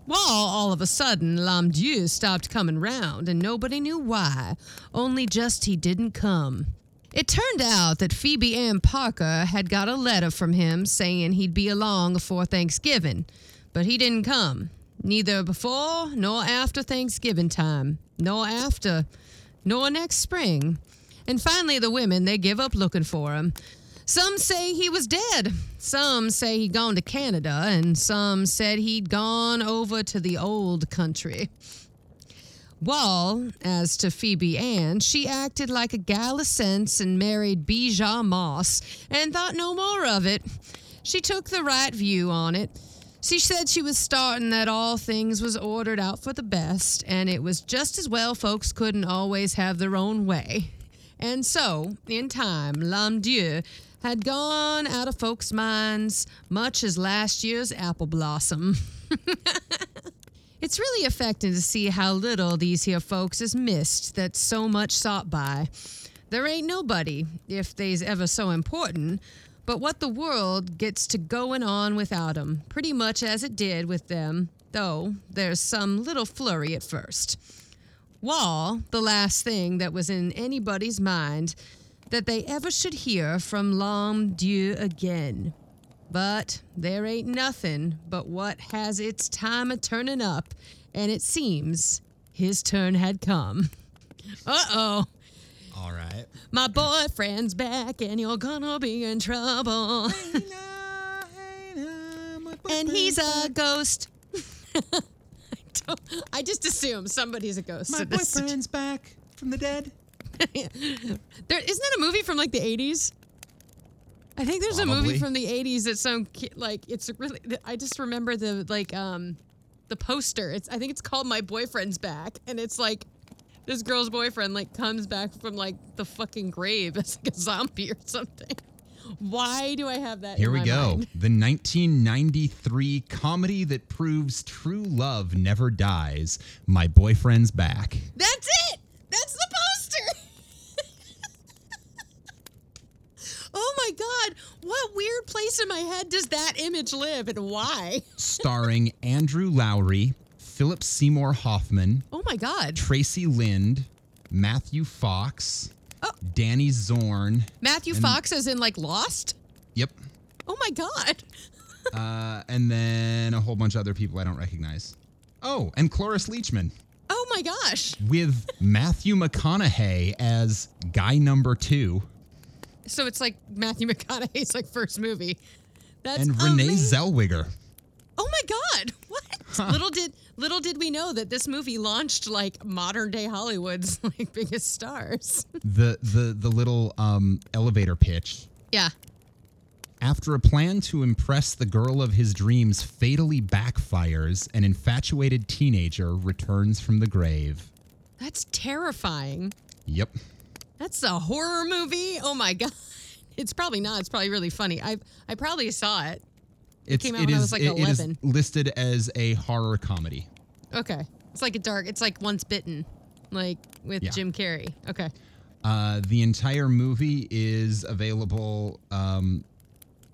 Well, all of a sudden, L'Homme Dieu stopped coming round, and nobody knew why, only just he didn't come. It turned out that Phoebe Ann Parker had got a letter from him saying he'd be along afore Thanksgiving, but he didn't come, neither before nor after Thanksgiving time, nor after, nor next spring. And finally, the women, they give up looking for him. Some say he was dead. Some say he'd gone to Canada, and some said he'd gone over to the old country. While, as to Phoebe Ann, she acted like a gal of sense and married Bijah Moss and thought no more of it. She took the right view on it. She said she was starting that all things was ordered out for the best, and it was just as well folks couldn't always have their own way. And so, in time, L'Homme Dieu had gone out of folks' minds, much as last year's apple blossom. It's really affecting to see how little these here folks is missed that so much sought by. There ain't nobody, if they's ever so important, but what the world gets to going on without 'em, pretty much as it did with them, though there's some little flurry at first. Wall, the last thing that was in anybody's mind that they ever should hear from L'Homme Dieu again. But there ain't nothing but what has its time a turning up, and it seems his turn had come. Uh oh. All right. My boyfriend's back, and you're gonna be in trouble. and he's a ghost. I, don't- I just assume somebody's a ghost. My boyfriend's back from the dead. there isn't that a movie from like the 80s? I think there's a movie from the 80s that some like it's really I just remember the like um the poster. It's I think it's called My Boyfriend's Back and it's like this girl's boyfriend like comes back from like the fucking grave as like a zombie or something. Why do I have that? Here we go. mind? The 1993 comedy that proves true love never dies. My boyfriend's back. That's it. That's the poster. oh my god, what weird place in my head does that image live and why? Starring Andrew Lowery, Philip Seymour Hoffman, Oh my god. Traci Lind, Matthew Fox, Oh. Danny Zorn. Matthew Fox is in like Lost? Yep. Oh my god. Uh, and then a whole bunch of other people I don't recognize. Oh, and Cloris Leachman Oh my gosh. with Matthew McConaughey as guy number two So it's like Matthew McConaughey's like first movie. That's and Renee amazing. Zellweger. Oh my god. What? Little did little did we know that this movie launched like modern day Hollywood's like biggest stars. The the the little um, elevator pitch. yeah. After a plan to impress the girl of his dreams fatally backfires, an infatuated teenager returns from the grave. That's terrifying. Yep. That's a horror movie. Oh my god. It's probably not. It's probably really funny. I I probably saw it. It's, came out it when I was, like, it- it is 11. listed as a horror comedy. Okay. It's like a dark. It's like Once Bitten, like with Yeah. Jim Carrey. Okay. Uh, the entire movie is available um,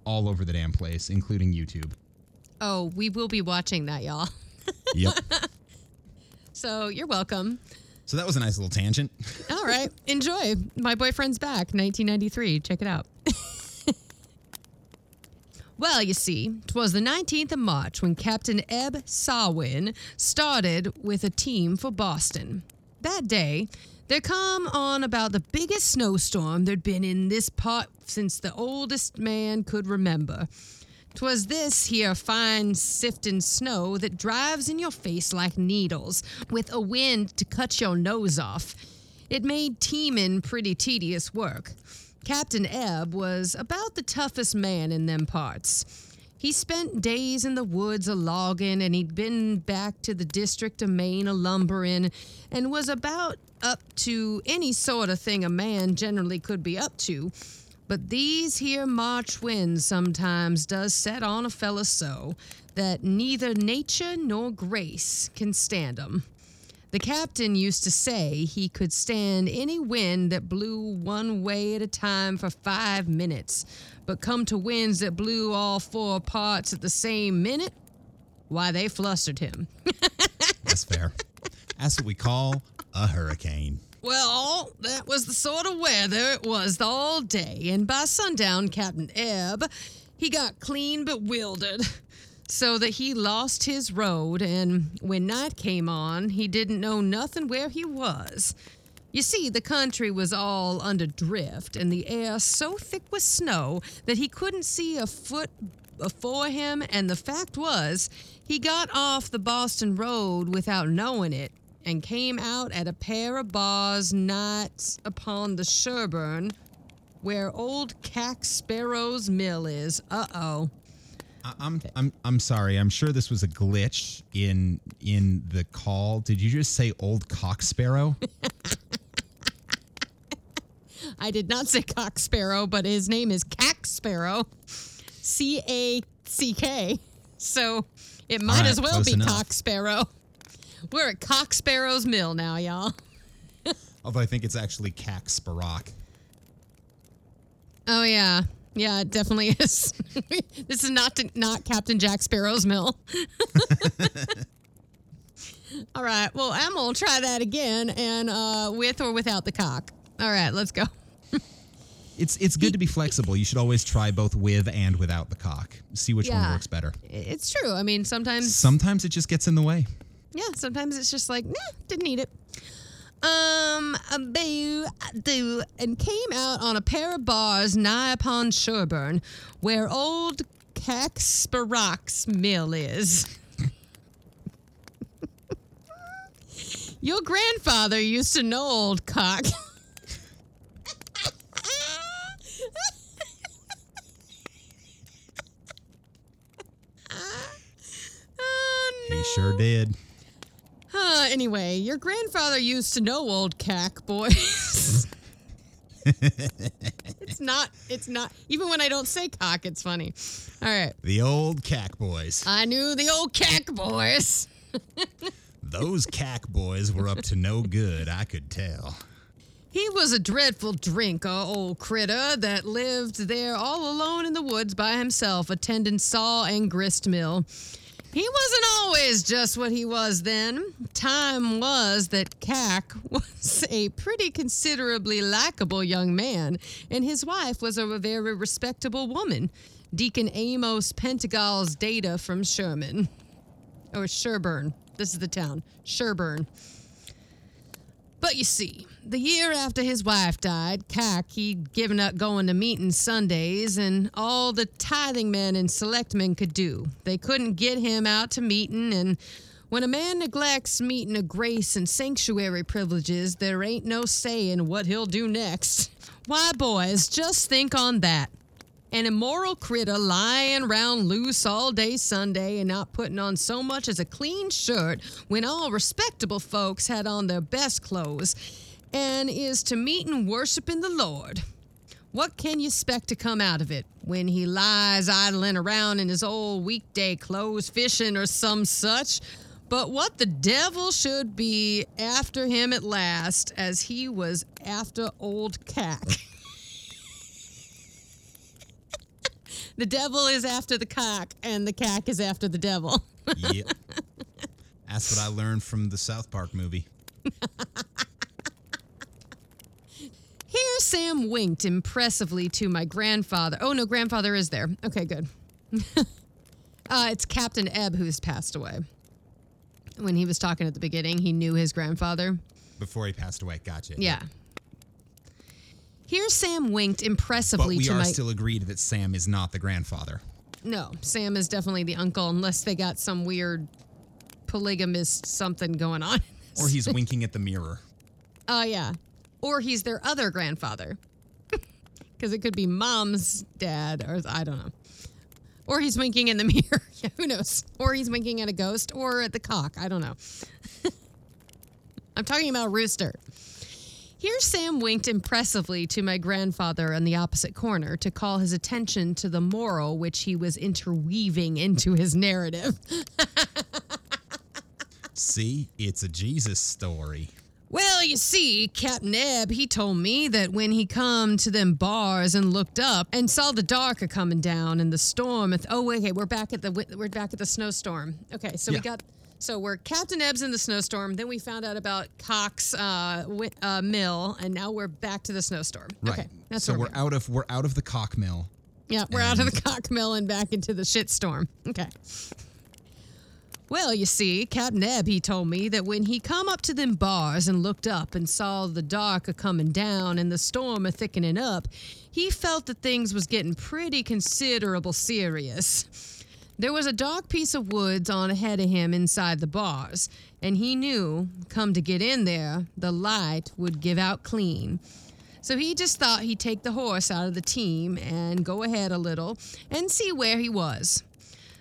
all over the damn place, including YouTube. Oh, we will be watching that, y'all. Yep. So you're welcome. so that was a nice little tangent. All right. Enjoy. My Boyfriend's Back, 1993. Check it out. well, you see, 'twas the 19th of March when Captain Eb Sawin started with a team for Boston. That day, there come on about the biggest snowstorm there'd been in this part since the oldest man could remember. 'Twas this here fine sifting snow that drives in your face like needles, with a wind to cut your nose off. It made teaming pretty tedious work. Captain Ebb was about the toughest man in them parts. He spent days in the woods a logging, and he'd been back to the district of Maine a lumbering, and was about up to any sort of thing a man generally could be up to. But these here March winds sometimes does set on a fella so that neither nature nor grace can stand 'em. The captain used to say he could stand any wind that blew one way at a time for five minutes, but come to winds that blew all four parts at the same minute, why, they flustered him. That's fair. That's what we call a hurricane. Well, that was the sort of weather it was all day, and by sundown, Captain Ebb, he got clean bewildered, so that he lost his road, and when night came on, he didn't know nothing where he was. You see, the country was all under drift, and the air so thick with snow that he couldn't see a foot before him, and the fact was, he got off the Boston Road without knowing it and came out at a pair of bars nights upon the Sherburne, where old Cack Sparrow's mill is. Uh oh. I'm I'm I'm sorry. I'm sure this was a glitch in in the call. Did you just say old cock sparrow? I did not say Cock Sparrow, but his name is Cack Sparrow. C A C K. So it might right, as well be enough. Cock Sparrow. We're at Cock Sparrow's mill now, y'all. Although I think it's actually cack sparock. Oh yeah, yeah, it definitely is. this is not not Captain Jack Sparrow's mill. All right, well, I'm gonna try that again, and uh, with or without the cock. All right, let's go. It's it's good to be flexible. You should always try both with and without the cock. See which one works better. It's true. I mean, sometimes Sometimes it just gets in the way. Yeah, sometimes it's just like, nah, didn't need it. Um, boo, do, and came out on a pair of bars nigh upon Sherburne, where old Cack Sparrock's mill is. Your grandfather used to know old cock. He sure did. Uh, anyway, your grandfather used to know old cack boys. it's not, it's not, even when I don't say cock, it's funny. All right. The old cack boys. I knew the old cack boys. Those cack boys were up to no good, I could tell. He was a dreadful drinker, old critter, that lived there all alone in the woods by himself, attending saw and grist mill. He wasn't always just what he was then. Time was that Cack was a pretty considerably likable young man, and his wife was a very respectable woman. Deacon Amos Pentagal's data from Sherman. Or Sherburne. This is the town. Sherburne. But you see, the year after his wife died, Cack, he'd given up going to meetings Sundays and all the tithing men and selectmen could do. They couldn't get him out to meeting, and when a man neglects meeting of grace and sanctuary privileges, there ain't no saying what he'll do next. Why, boys, just think on that. An immoral critter lying round loose all day Sunday and not putting on so much as a clean shirt when all respectable folks had on their best clothes and is to meet and worship in the Lord. What can you expect to come out of it when he lies idling around in his old weekday clothes fishing or some such? But what the devil should be after him at last, as he was after old Cack. the devil is after the cock, and the cack is after the devil. Yep. That's what I learned from the South Park movie. Here, Sam winked impressively to my grandfather. Oh, no, grandfather is there. Okay, good. uh, it's Captain Ebb who's passed away. When he was talking at the beginning, he knew his grandfather. Before he passed away. Gotcha. Yeah. Here, Sam winked impressively But we to are my. still agreed that Sam is not the grandfather. no, Sam is definitely the uncle, unless they got some weird polygamist something going on. Or he's winking at the mirror. Oh, yeah. Or he's their other grandfather. Because it could be mom's dad, or I don't know. Or he's winking in the mirror. yeah, who knows? Or he's winking at a ghost or at the cock. I don't know. I'm talking about Rooster. Here, Sam winked impressively to my grandfather in the opposite corner to call his attention to the moral which he was interweaving into his narrative. See, it's a Jesus story. Well, you see, Captain Ebb, he told me that when he come to them bars and looked up and saw the dark a coming down and the storm. At oh, wait, okay, we're back at the we're back at the snowstorm. Okay, so we got so we're Captain Ebb's in the snowstorm. Then we found out about Cox uh, wi- uh, Mill, and now we're back to the snowstorm. Right. Okay, that's so where we're out of we're out of the cock mill. yeah, we're out of the cock mill and back into the shitstorm. Okay. Well, you see, Captain Ebb, he told me that when he come up to them bars and looked up and saw the dark a coming down and the storm a thickening up, he felt that things was getting pretty considerable serious. There was a dark piece of woods on ahead of him inside the bars, and he knew, come to get in there, the light would give out clean. So he just thought he'd take the horse out of the team and go ahead a little and see where he was.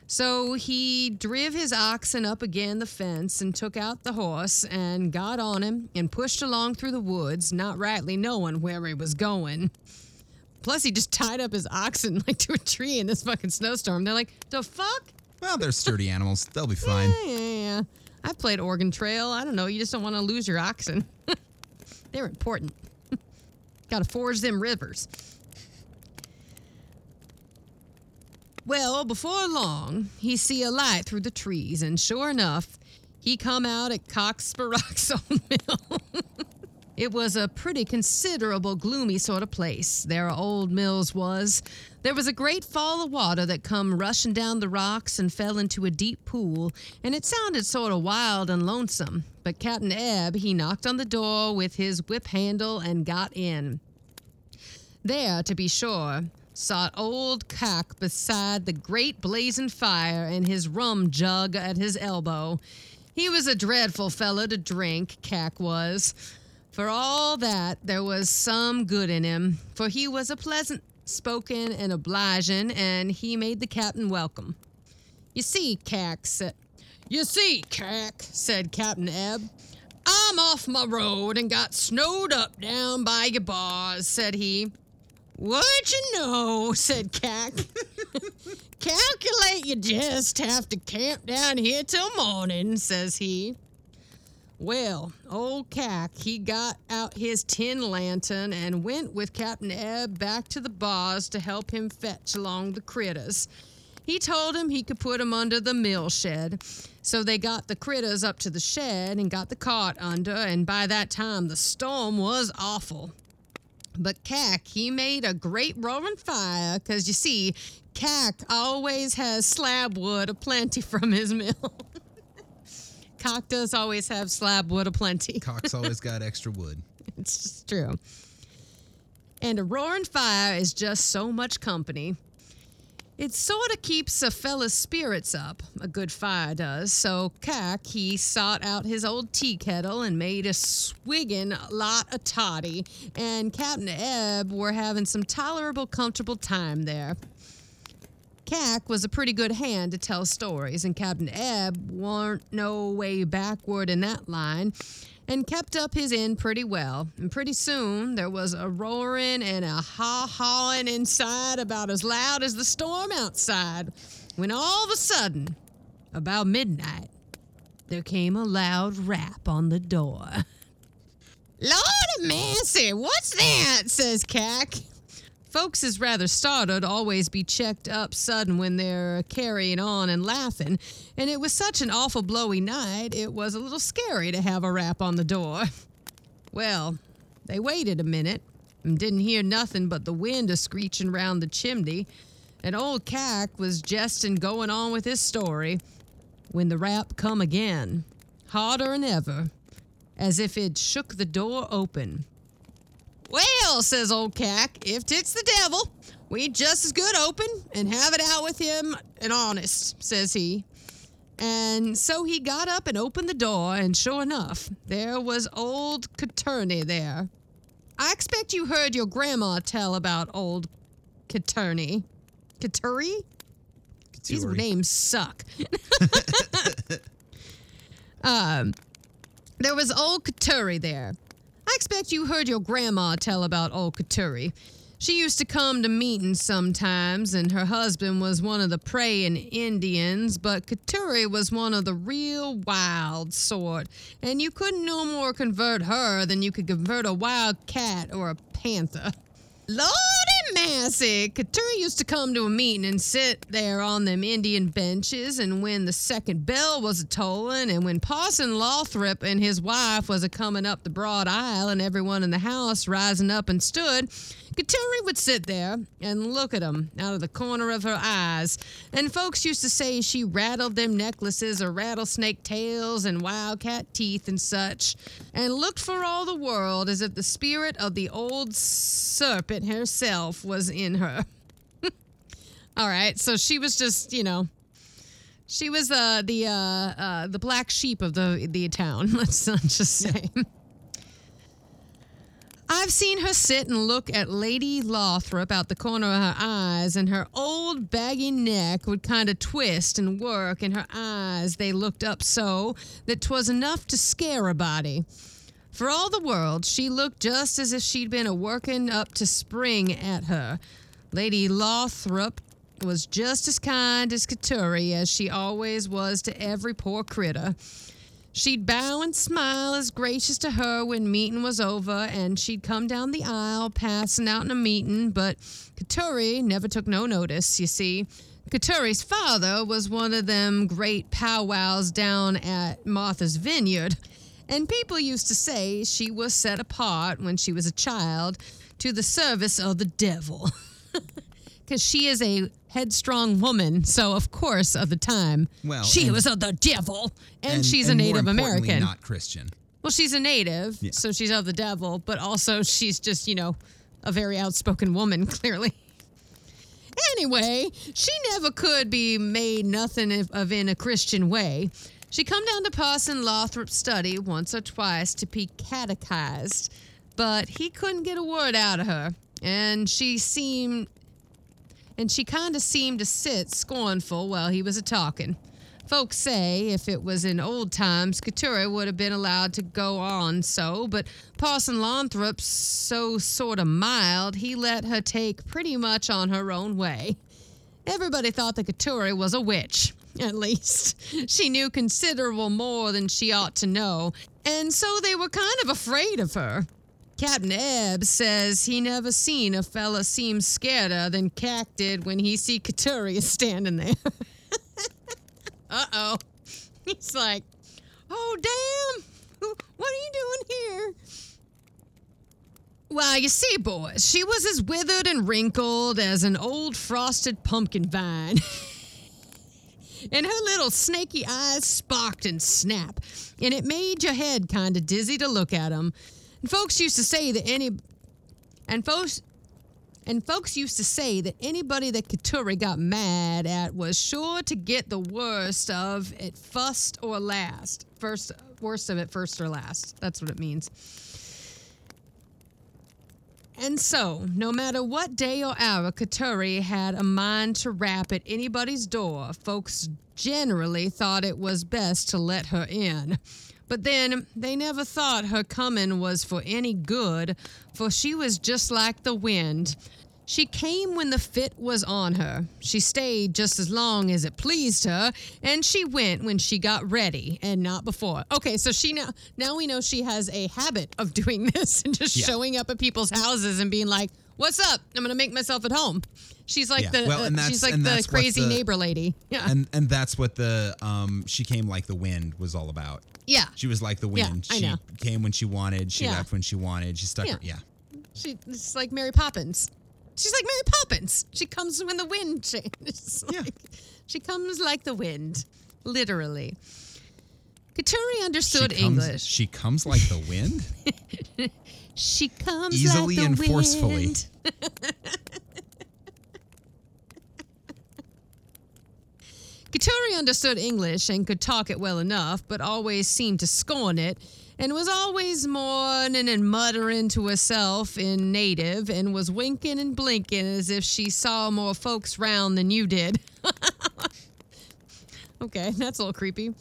So he driv his oxen up again the fence and took out the horse and got on him and pushed along through the woods, not rightly knowing where he was going. Plus, he just tied up his oxen like to a tree in this fucking snowstorm. They're like, the fuck? Well, they're sturdy animals. They'll be fine. Yeah, yeah, yeah. I've played Oregon Trail. I don't know. You just don't want to lose your oxen. They're important. Got to forge them rivers. Well, before long, he see a light through the trees, and sure enough, he come out at Cox Sparrock's old mill. It was a pretty considerable gloomy sort of place, their old mills was. There was a great fall of water that come rushing down the rocks and fell into a deep pool, and it sounded sort of wild and lonesome. But Captain Ebb, he knocked on the door with his whip handle and got in. There, to be sure, sat old Cack beside the great blazing fire and his rum jug at his elbow. He was a dreadful fellow to drink, Cack was. For all that, there was some good in him, for he was a pleasant spoken and obliging, and he made the captain welcome. You see, Cack said, You see, Cack, said Captain Ebb, I'm off my road and got snowed up down by your bars, said he. What you know, said Cack. Calculate you just have to camp down here till morning, says he. Well, old Cack, he got out his tin lantern and went with Captain Ebb back to the bars to help him fetch along the critters. He told him he could put 'em under the mill shed. So they got the critters up to the shed and got the cart under, and by that time the storm was awful. But Cack, he made a great roaring fire because you see, Cack always has slab wood aplenty from his mill. Cock does always have slab wood aplenty. Cock's always got extra wood. It's just true. And a roaring fire is just so much company. It sort of keeps a fella's spirits up, a good fire does. So Cack, he sought out his old tea kettle and made a swiggin' lot of toddy, and Captain Ebb were having some tolerable comfortable time there. Cack was a pretty good hand to tell stories, and Captain Ebb warn't no way backward in that line, and kept up his end pretty well. And pretty soon there was a roaring and a haw hawing inside about as loud as the storm outside, when all of a sudden, about midnight, there came a loud rap on the door. Lord mercy, what's that? says Cack. Folks is rather startled, always be checked up sudden when they're carrying on and laughing, and it was such an awful blowy night, it was a little scary to have a rap on the door. Well, they waited a minute and didn't hear nothing but the wind a screeching round the chimney, and old Cack was jesting going on with his story when the rap come again, harder'n ever, as if it shook the door open. Well, says old Cack, if it's the devil, we'd just as good open and have it out with him and honest, says he. And so he got up and opened the door, and sure enough, there was old Caturney there. I expect you heard your grandma tell about old Caturney. Caturi? These names suck. um, there was old Katuri there. I expect you heard your grandma tell about old Katuri. She used to come to meetings sometimes, and her husband was one of the praying Indians, but Katuri was one of the real wild sort, and you couldn't no more convert her than you could convert a wild cat or a panther. Lordy massy! Katuri used to come to a meeting and sit there on them Indian benches, and when the second bell was a tolling, and when Parson Lothrop and his wife was a coming up the broad aisle, and everyone in the house rising up and stood, Katuri would sit there and look at at 'em out of the corner of her eyes, and folks used to say she rattled them necklaces or rattlesnake tails and wildcat teeth and such, and looked for all the world as if the spirit of the old serpent herself was in her. all right, so she was just, you know, she was uh, the uh, uh, the black sheep of the the town. Let's just say. I've seen her sit and look at Lady Lothrop out the corner of her eyes, and her old baggy neck would kind of twist and work, and her eyes they looked up so that 'twas enough to scare a body. For all the world, she looked just as if she'd been a working up to spring at her. Lady Lothrop was just as kind as Katuri as she always was to every poor critter. She'd bow and smile as gracious to her when meeting was over, and she'd come down the aisle passing out in a meeting, but Katuri never took no notice, you see. Katuri's father was one of them great powwows down at Martha's Vineyard, And people used to say she was set apart when she was a child to the service of the devil. Because she is a headstrong woman, so of course, of the time, Well, she and- was of the devil, and, she's and a Native American. not Christian. Well, she's a native, Yeah. so she's of the devil, but also she's just, you know, a very outspoken woman, clearly. Anyway, she never could be made nothing of, of in a Christian way. She come down to Parson Lothrop's study once or twice to be catechized, but he couldn't get a word out of her, and she seemed and she kind of seemed to sit scornful while he was a talking. Folks say if it was in old times, Keturah would have been allowed to go on so, but Parson Lothrop's so sort of mild, he let her take pretty much on her own way. Everybody thought that Keturah was a witch, at least. She knew considerable more than she ought to know, and so they were kind of afraid of her. Captain Ebb says he never seen a fella seem scareder than Cack did when he see Keturah standing there. uh oh. He's like, oh, damn. What are you doing here? Well, you see, boys, she was as withered and wrinkled as an old frosted pumpkin vine. and her little snaky eyes sparked and snapped, and it made your head kind of dizzy to look at 'em. Folks used to say that any, and folks, and folks used to say that anybody that Keturah got mad at was sure to get the worst of it first or last. First, worst of it first or last. That's what it means. And so, no matter what day or hour Katuri had a mind to rap at anybody's door, folks generally thought it was best to let her in. But then they never thought her coming was for any good, for she was just like the wind. She came when the fit was on her. She stayed just as long as it pleased her, and she went when she got ready and not before. Okay, so she now now we know she has a habit of doing this and just Yeah. showing up at people's houses and being like, "What's up? I'm gonna make myself at home." She's like Yeah. the Well, and uh, she's like the crazy the- neighbor lady. Yeah, And and that's what the um she came like the wind was all about. yeah. She was like the Yeah, wind. I she know. came when she wanted. She Yeah. left when she wanted. She stuck Yeah. her. Yeah. She it's like Mary Poppins. She's like Mary Poppins. She comes when the wind changes. Yeah. Like, she comes like the wind, literally. Katuri understood she comes, English. She comes like the wind. She comes Easily like the and forcefully. wind. Katuri understood English and could talk it well enough, but always seemed to scorn it, and was always mourning and muttering to herself in native, and was winking and blinking as if she saw more folks round than you did. okay, that's a little creepy.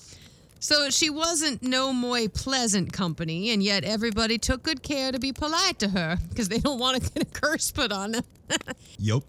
So she wasn't no more pleasant company, and yet everybody took good care to be polite to her because they don't want to get a curse put on them. yep.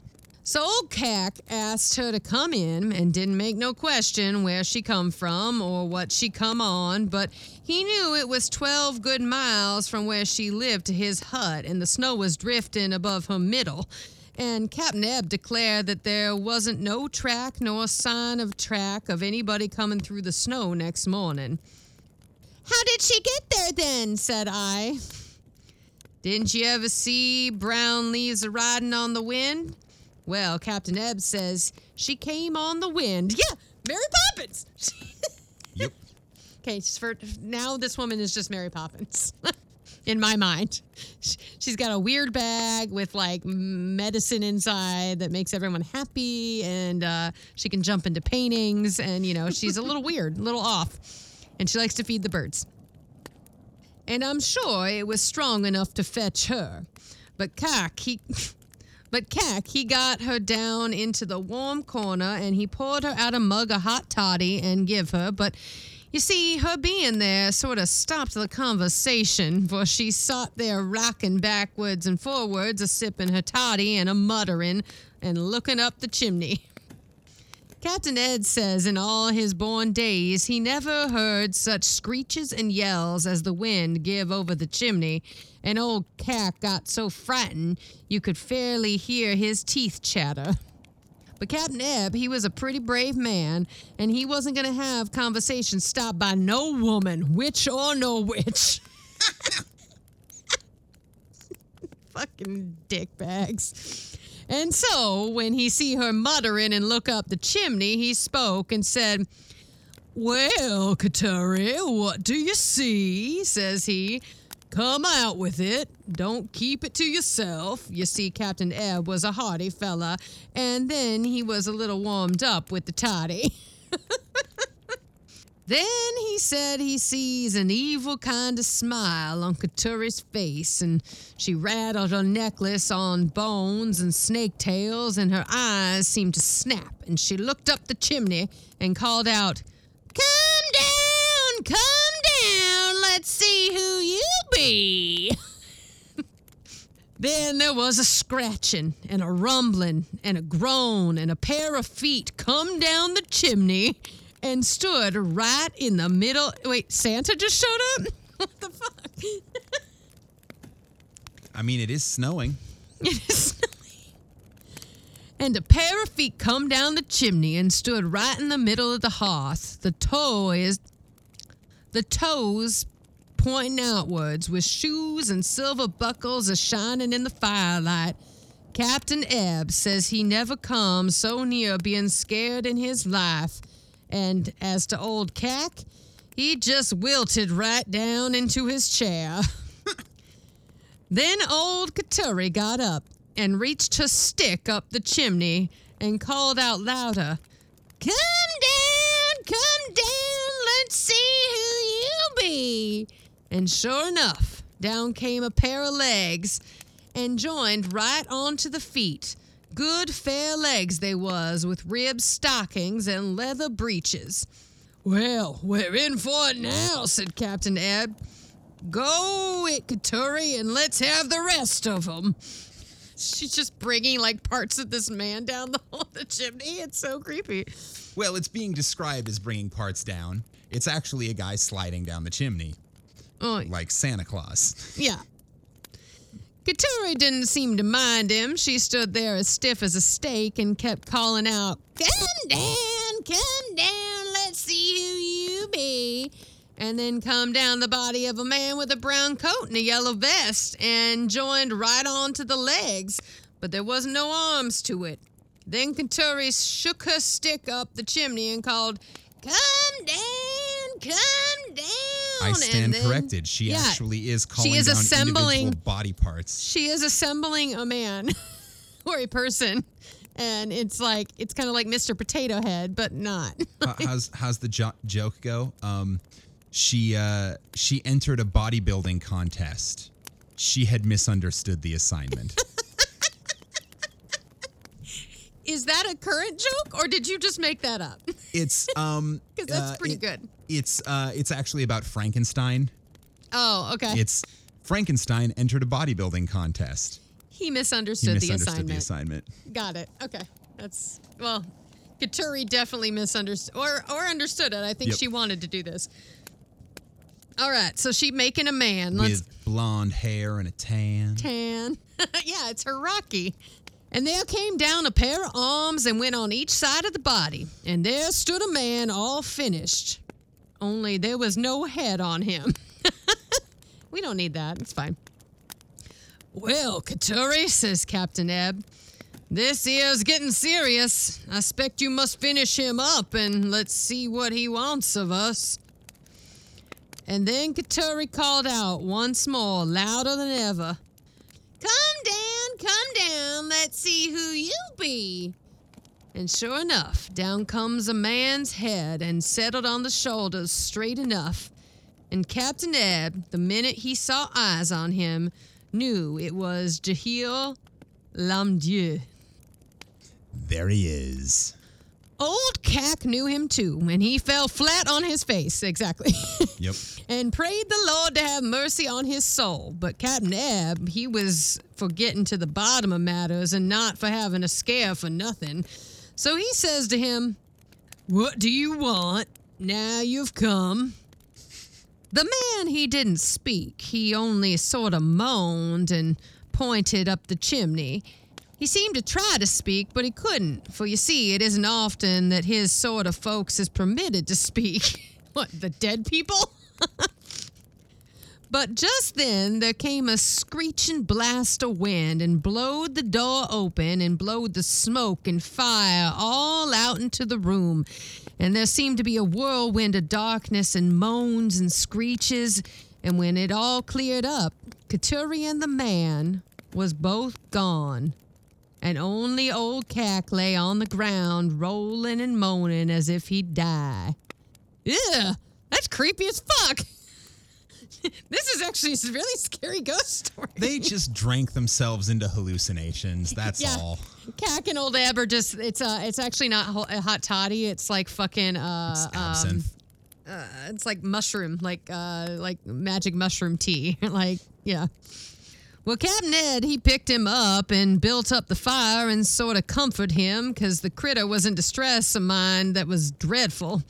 So old Cack asked her to come in and didn't make no question where she come from or what she come on, but he knew it was 12 good miles from where she lived to his hut and the snow was drifting above her middle. And Captain Ebb declared that there wasn't no track nor sign of track of anybody coming through the snow next morning. How did she get there then? said I. Didn't you ever see brown leaves a riding on the wind? Well, Captain Ebb says she came on the wind. Yeah, Mary Poppins. Yep. okay, just for now, this woman is just Mary Poppins. In my mind, she's got a weird bag with like medicine inside that makes everyone happy, and uh, she can jump into paintings. And you know, she's a little weird, a little off, and she likes to feed the birds and I'm sure it was strong enough to fetch her. But Cack, he. But Cack, he got her down into the warm corner and he poured her out a mug of hot toddy and give her. But you see, her being there sort of stopped the conversation, for she sat there rocking backwards and forwards, a sipping her toddy and a muttering and looking up the chimney. Captain Ed says in all his born days he never heard such screeches and yells as the wind give over the chimney, and old Cat got so frightened you could fairly hear his teeth chatter. But Captain Ebb, he was a pretty brave man, and he wasn't going to have conversation stopped by no woman, witch or no witch. Fucking dickbags. And so, when he see her muttering and look up the chimney, he spoke and said, Well, Kateri, what do you see? says he. Come out with it. Don't keep it to yourself. You see, Captain Ebb was a hearty fella, and then he was a little warmed up with the toddy. then he said he sees an evil kind of smile on Katuri's face, and she rattled her necklace on bones and snake tails, and her eyes seemed to snap, and she looked up the chimney and called out, Come down, come down, let's see who you be. then there was a scratching and a rumbling and a groan and a pair of feet come down the chimney and stood right in the middle. Wait, Santa just showed up? What the fuck? I mean, it is snowing. It is snowing. And a pair of feet come down the chimney and stood right in the middle of the hearth. The toes, the toes pointing outwards, with shoes and silver buckles a shining in the firelight. Captain Ebb says he never come so near being scared in his life. And as to old Cack, he just wilted right down into his chair. Then old Ketury got up and reached her stick up the chimney and called out louder, Come down, come down, let's see who you be. And sure enough, down came a pair of legs and joined right onto the feet. Good fair legs they was, with ribbed stockings and leather breeches. Well, we're in for it now, said Captain Ebb. Go it, Ketury, and let's have the rest of them. She's just bringing like parts of this man down the the chimney. It's so creepy. Well, it's being described as bringing parts down. It's actually a guy sliding down the chimney, Oh, like Santa Claus. yeah. Ketury didn't seem to mind him. She stood there as stiff as a stake and kept calling out, Come down, come down, let's see who you be. And then come down the body of a man with a brown coat and a yellow vest and joined right on to the legs, but there was no arms to it. Then Ketury shook her stick up the chimney and called, Come down, come down. I stand then- corrected. She Yeah. actually is calling she is down assembling- body parts. she is assembling a man or a person and it's like it's kind of like mr potato head but not How- how's how's the jo- joke go? Um, she uh, she entered a bodybuilding contest. She had misunderstood the assignment. is that a current joke or did you just make that up it's um because that's uh, pretty it- good It's uh it's actually about Frankenstein. oh okay It's Frankenstein entered a bodybuilding contest. he He misunderstood, the misunderstood the assignment assignment. got it okay that's well ketury definitely misunderstood or or understood it i think Yep. she wanted to do this all right so she making a man let's With blonde hair and a tan. tan. yeah, it's her Rocky. And there came down a pair of arms and went on each side of the body. And there stood a man all finished. Only there was no head on him. we don't need that. It's fine. Well, Ketury, says Captain Ebb, this here's getting serious. I expect you must finish him up and let's see what he wants of us. And then Ketury called out once more, louder than ever. Come down, come down, let's see who you be. And sure enough, down comes a man's head and settled on the shoulders straight enough. And Captain Ebb, the minute he saw eyes on him, knew it was Jehiel Lommedieu. There he is. Old Cack knew him too, and he fell flat on his face, exactly. Yep. and prayed the Lord to have mercy on his soul. But Captain Ebb, he was for getting to the bottom of matters and not for having a scare for nothing. So he says to him, What do you want? Now you've come. The man, he didn't speak. He only sort of moaned and pointed up the chimney. He seemed to try to speak, but he couldn't, for you see, it isn't often that his sort of folks is permitted to speak. what, the dead people? But just then there came a screeching blast of wind and blowed the door open and blowed the smoke and fire all out into the room. And there seemed to be a whirlwind of darkness and moans and screeches. And when it all cleared up, Katurian the man was both gone. And only old Cack lay on the ground, rolling and moaning as if he'd die. Ew, that's creepy as fuck. this is actually a really scary ghost story. They just drank themselves into hallucinations. That's Yeah. all. Cack and old Ab are just it's uh it's actually not ho- hot toddy. It's like fucking uh It's um, absinthe. uh, it's like mushroom, like uh like magic mushroom tea. like yeah. Well, Captain Ed, he picked him up and built up the fire and sort of comforted him because the critter was in distress of mind that was dreadful.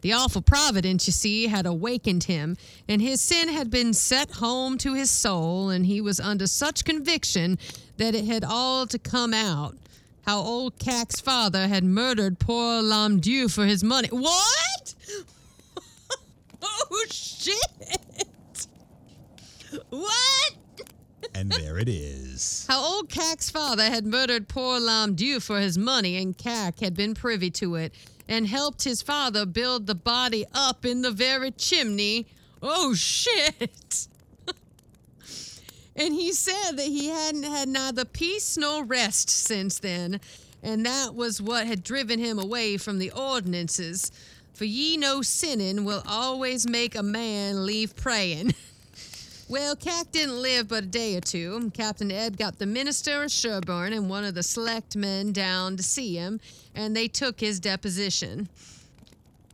The awful providence, you see, had awakened him, and his sin had been set home to his soul, and he was under such conviction that it had all to come out. How old Cack's father had murdered poor Lommedieu for his money. What? oh, shit! What? And there it is. How old Cack's father had murdered poor Lommedieu for his money, and Cack had been privy to it, and helped his father build the body up in the very chimney. Oh, shit! and he said that he hadn't had neither peace nor rest since then, and that was what had driven him away from the ordinances. For ye know sinning will always make a man leave praying. Well, Cack didn't live but a day or two. Captain Ed got the minister of Sherburne and one of the select men down to see him, and they took his deposition.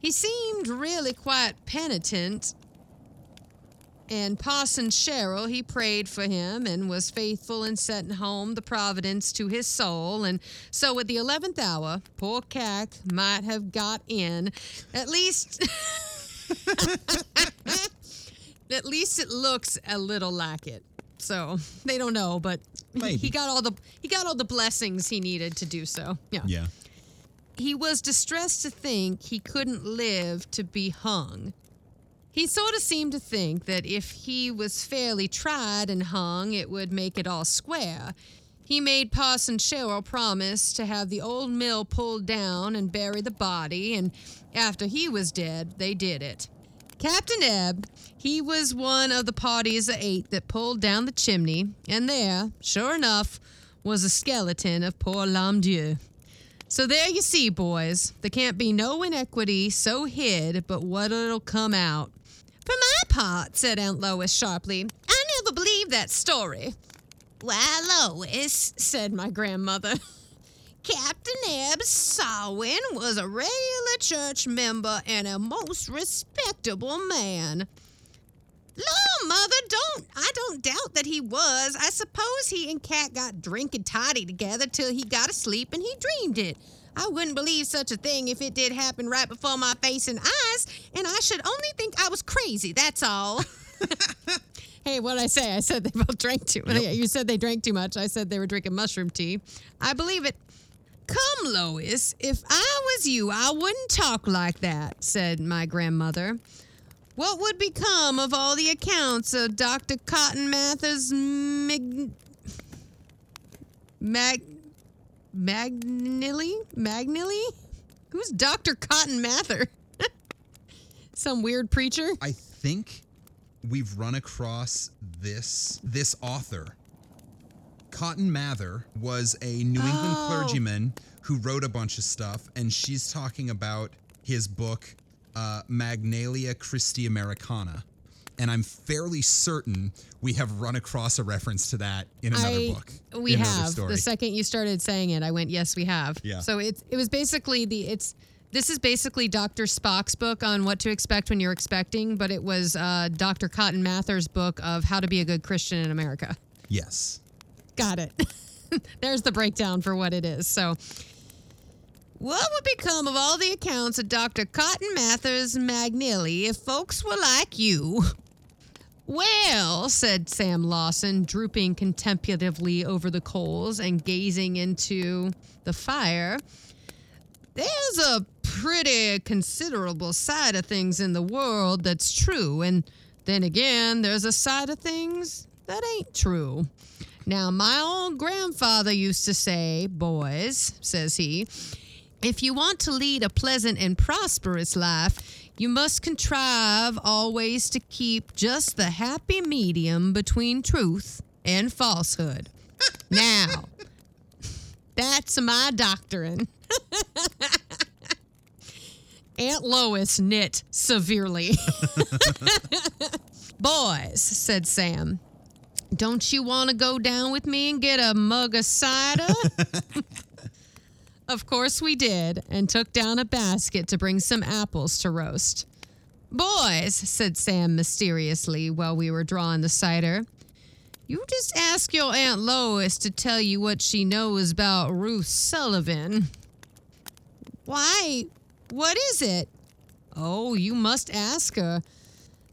He seemed really quite penitent, and Parson Sherrill, he prayed for him and was faithful in setting home the providence to his soul. And so at the 11th hour, poor Cack might have got in. At least. at least it looks a little like it. So they don't know, but Maybe. he got all the he got all the blessings he needed to do so. Yeah. Yeah. He was distressed to think he couldn't live to be hung. He sort of seemed to think that if he was fairly tried and hung, it would make it all square. He made Parson Sherrill promise to have the old mill pulled down and bury the body, and after he was dead, they did it. Captain Ebb, he was one of the parties of eight that pulled down the chimney, and there, sure enough, was a skeleton of poor Lommedieu. So there you see, boys, there can't be no inequity so hid but what it'll come out. For my part, said Aunt Lois sharply, I never believed that story. Why, Lois, said my grandmother. Captain Ebb Sawin was a regular church member and a most respectable man. Law, mother, don't I don't doubt that he was. I suppose he and Cack got drinking toddy together till he got asleep and he dreamed it. I wouldn't believe such a thing if it did happen right before my face and eyes, and I should only think I was crazy, that's all. hey, what'd I say? I said they both drank too much. You said they drank too much. I said they were drinking mushroom tea. I believe it. Come, Lois, if I was you, I wouldn't talk like that, said my grandmother. What would become of all the accounts of Dr. Cotton Mather's Mig... Mag... Magnilly? Magnilly? Who's Dr. Cotton Mather? Some weird preacher? I think we've run across this this author. Cotton Mather was a New England Oh. clergyman who wrote a bunch of stuff, and she's talking about his book uh, Magnalia Christi Americana. And I'm fairly certain we have run across a reference to that in another I, book. We have. The second you started saying it, I went, yes, we have. Yeah. So it's it was basically the it's this is basically Dr. Spock's book on what to expect when you're expecting, but it was uh, Dr. Cotton Mather's book of how to be a good Christian in America. yes. Got it. There's the breakdown for what it is. So, what would become of all the accounts of Dr. Cotton Mather's Magnilly if folks were like you? Well, said Sam Lawson, drooping contemplatively over the coals and gazing into the fire, there's a pretty considerable side of things in the world that's true, and then again, there's a side of things that ain't true. Now, my old grandfather used to say, boys, says he, if you want to lead a pleasant and prosperous life, you must contrive always to keep just the happy medium between truth and falsehood. now, that's my doctrine. Aunt Lois knit severely. Boys, said Sam, don't you want to go down with me and get a mug of cider? of course we did, and took down a basket to bring some apples to roast. Boys, said Sam mysteriously while we were drawing the cider, you just ask your Aunt Lois to tell you what she knows about Ruth Sullivan. Why? What is it? Oh, you must ask her.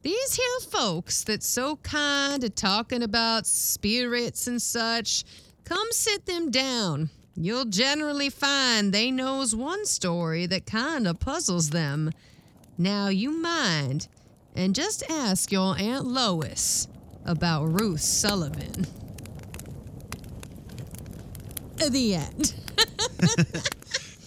These here folks that's so kind of talking about spirits and such, come sit them down. You'll generally find they knows one story that kind of puzzles them. Now you mind and just ask your Aunt Lois about Ruth Sullivan. The end.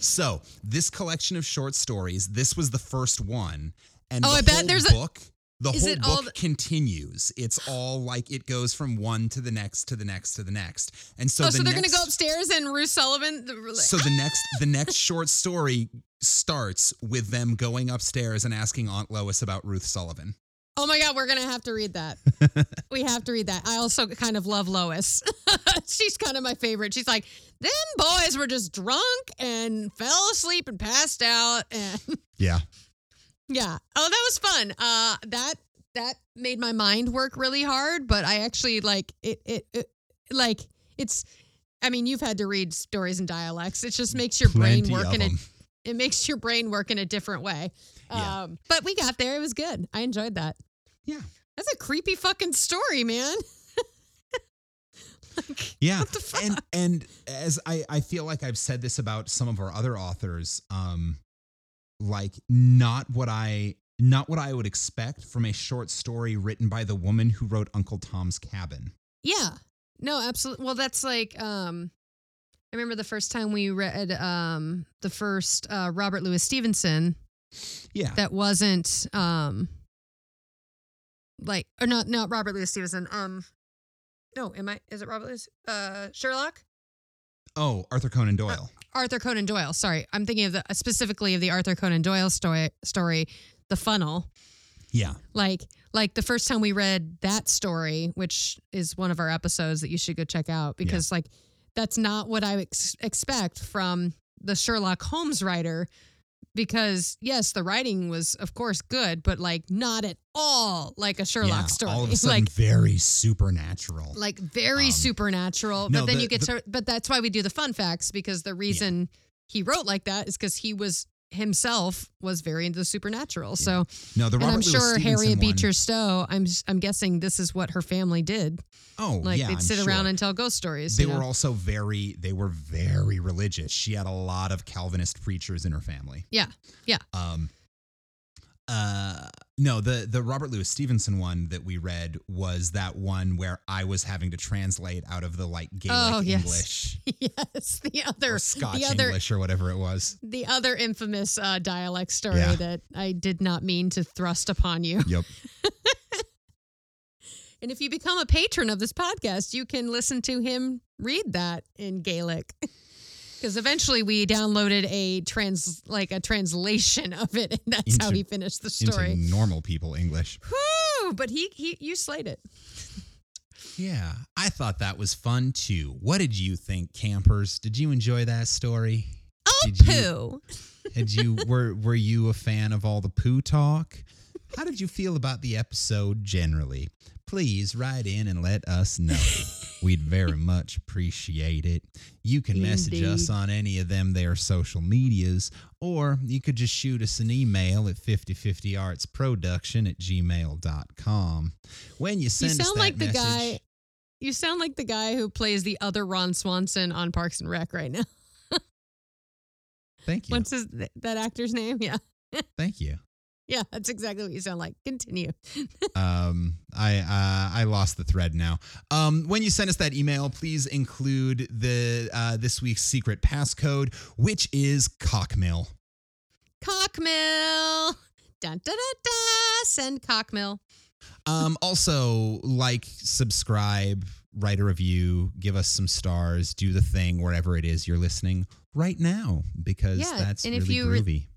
So, this collection of short stories, this was the first one. And Oh, the I bet there's a- book, the Is whole it all book continues. It's all like it goes from one to the next to the next to the next. And so oh, the so they're next, gonna go upstairs and Ruth Sullivan. So the next the next short story starts with them going upstairs and asking Aunt Lois about Ruth Sullivan. Oh my God, we're gonna have to read that. we have to read that. I also kind of love Lois. She's kind of my favorite. She's like, them boys were just drunk and fell asleep and passed out, and Yeah. Yeah. Oh, that was fun. Uh, that that made my mind work really hard, but I actually like it. It, it like it's. I mean, you've had to read stories and dialects. It just makes your brain work in a it makes your brain work in a different way. Yeah. Um, but we got there. It was good. I enjoyed that. Yeah. That's a creepy fucking story, man. like, Yeah. What the fuck? And and as I I feel like I've said this about some of our other authors um like not what I not what I would expect from a short story written by the woman who wrote Uncle Tom's Cabin. yeah. No, absolutely. Well, that's like um I remember the first time we read um the first uh Robert Louis Stevenson Yeah. that wasn't um like or not not Robert Louis Stevenson. Um no, am I is it Robert Louis uh Sherlock? oh, Arthur Conan Doyle. Arthur Conan Doyle. Sorry, I'm thinking of the specifically of the Arthur Conan Doyle story. Story, The Funnel. yeah. Like, like the first time we read that story, which is one of our episodes that you should go check out because, like, that's not what I ex- expect from the Sherlock Holmes writer. Because yes, the writing was, of course, good, but like not at all like a Sherlock yeah. story. All of a sudden like, very supernatural. like very Um, supernatural. no, but then the- you get the- to, but that's why we do the fun facts because the reason he wrote like that is because he was himself was very into the supernatural. So, no, the and Robert I'm Louis sure Stevenson Harriet one- Beecher Stowe. I'm I'm guessing this is what her family did. Oh, Like yeah, they'd I'm sit sure. around and tell ghost stories. they you know? were also very they were very religious she had a lot of calvinist preachers in her family yeah, yeah. um uh no the the robert louis stevenson one that we read was that one where i was having to translate out of the like gaelic Oh, yes. english yes, the other scotch the other english or whatever it was the other infamous uh, dialect story Yeah. that I did not mean to thrust upon you. yep And if you become a patron of this podcast, you can listen to him read that in Gaelic. Because eventually we downloaded a trans like a translation of it, and that's how he finished the story. into normal people english Whew, but he he you slayed it. yeah i thought that was fun too what did you think campers did you enjoy that story Oh Did you- poo. Had you were were you a fan of all the poo talk? How did you feel about the episode generally? Please write in and let us know. We'd very much appreciate it. You can message us on any of them their social medias, or you could just shoot us an email at 5050artsproduction at gmail.com. When you send You send us sound that like the message, guy. You sound like the guy who plays the other Ron Swanson on Parks and Rec right now. Thank you. What's his that actor's name? Yeah, Thank you. Yeah, that's exactly what you sound like. Continue. um i uh i lost the thread now um when you send us that email please include the uh this week's secret passcode which is cockmill Cockmill. Dun, da, da, da. Send cockmill. um also like subscribe write a review give us some stars do the thing wherever it is you're listening right now because Yeah, that's and really if you re- groovy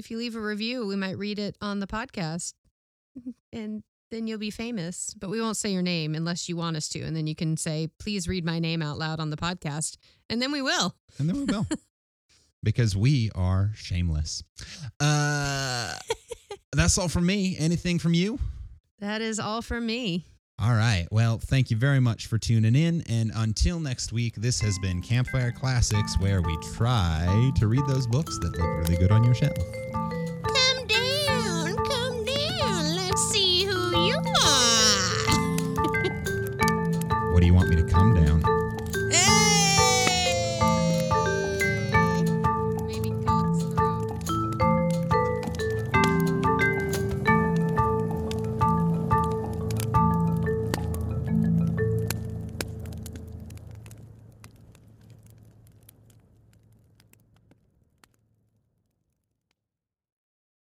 If you leave a review, we might read it on the podcast, and then you'll be famous. But we won't say your name unless you want us to, and then you can say, "Please read my name out loud on the podcast," and then we will. and then we will because we are shameless uh that's all from me anything from you That is all from me. All right. Well, thank you very much for tuning in. And until next week, this has been Campfire Classics, where we try to read those books that look really good on your shelf. Come down. Come down. Let's see who you are. what do you want me to come down?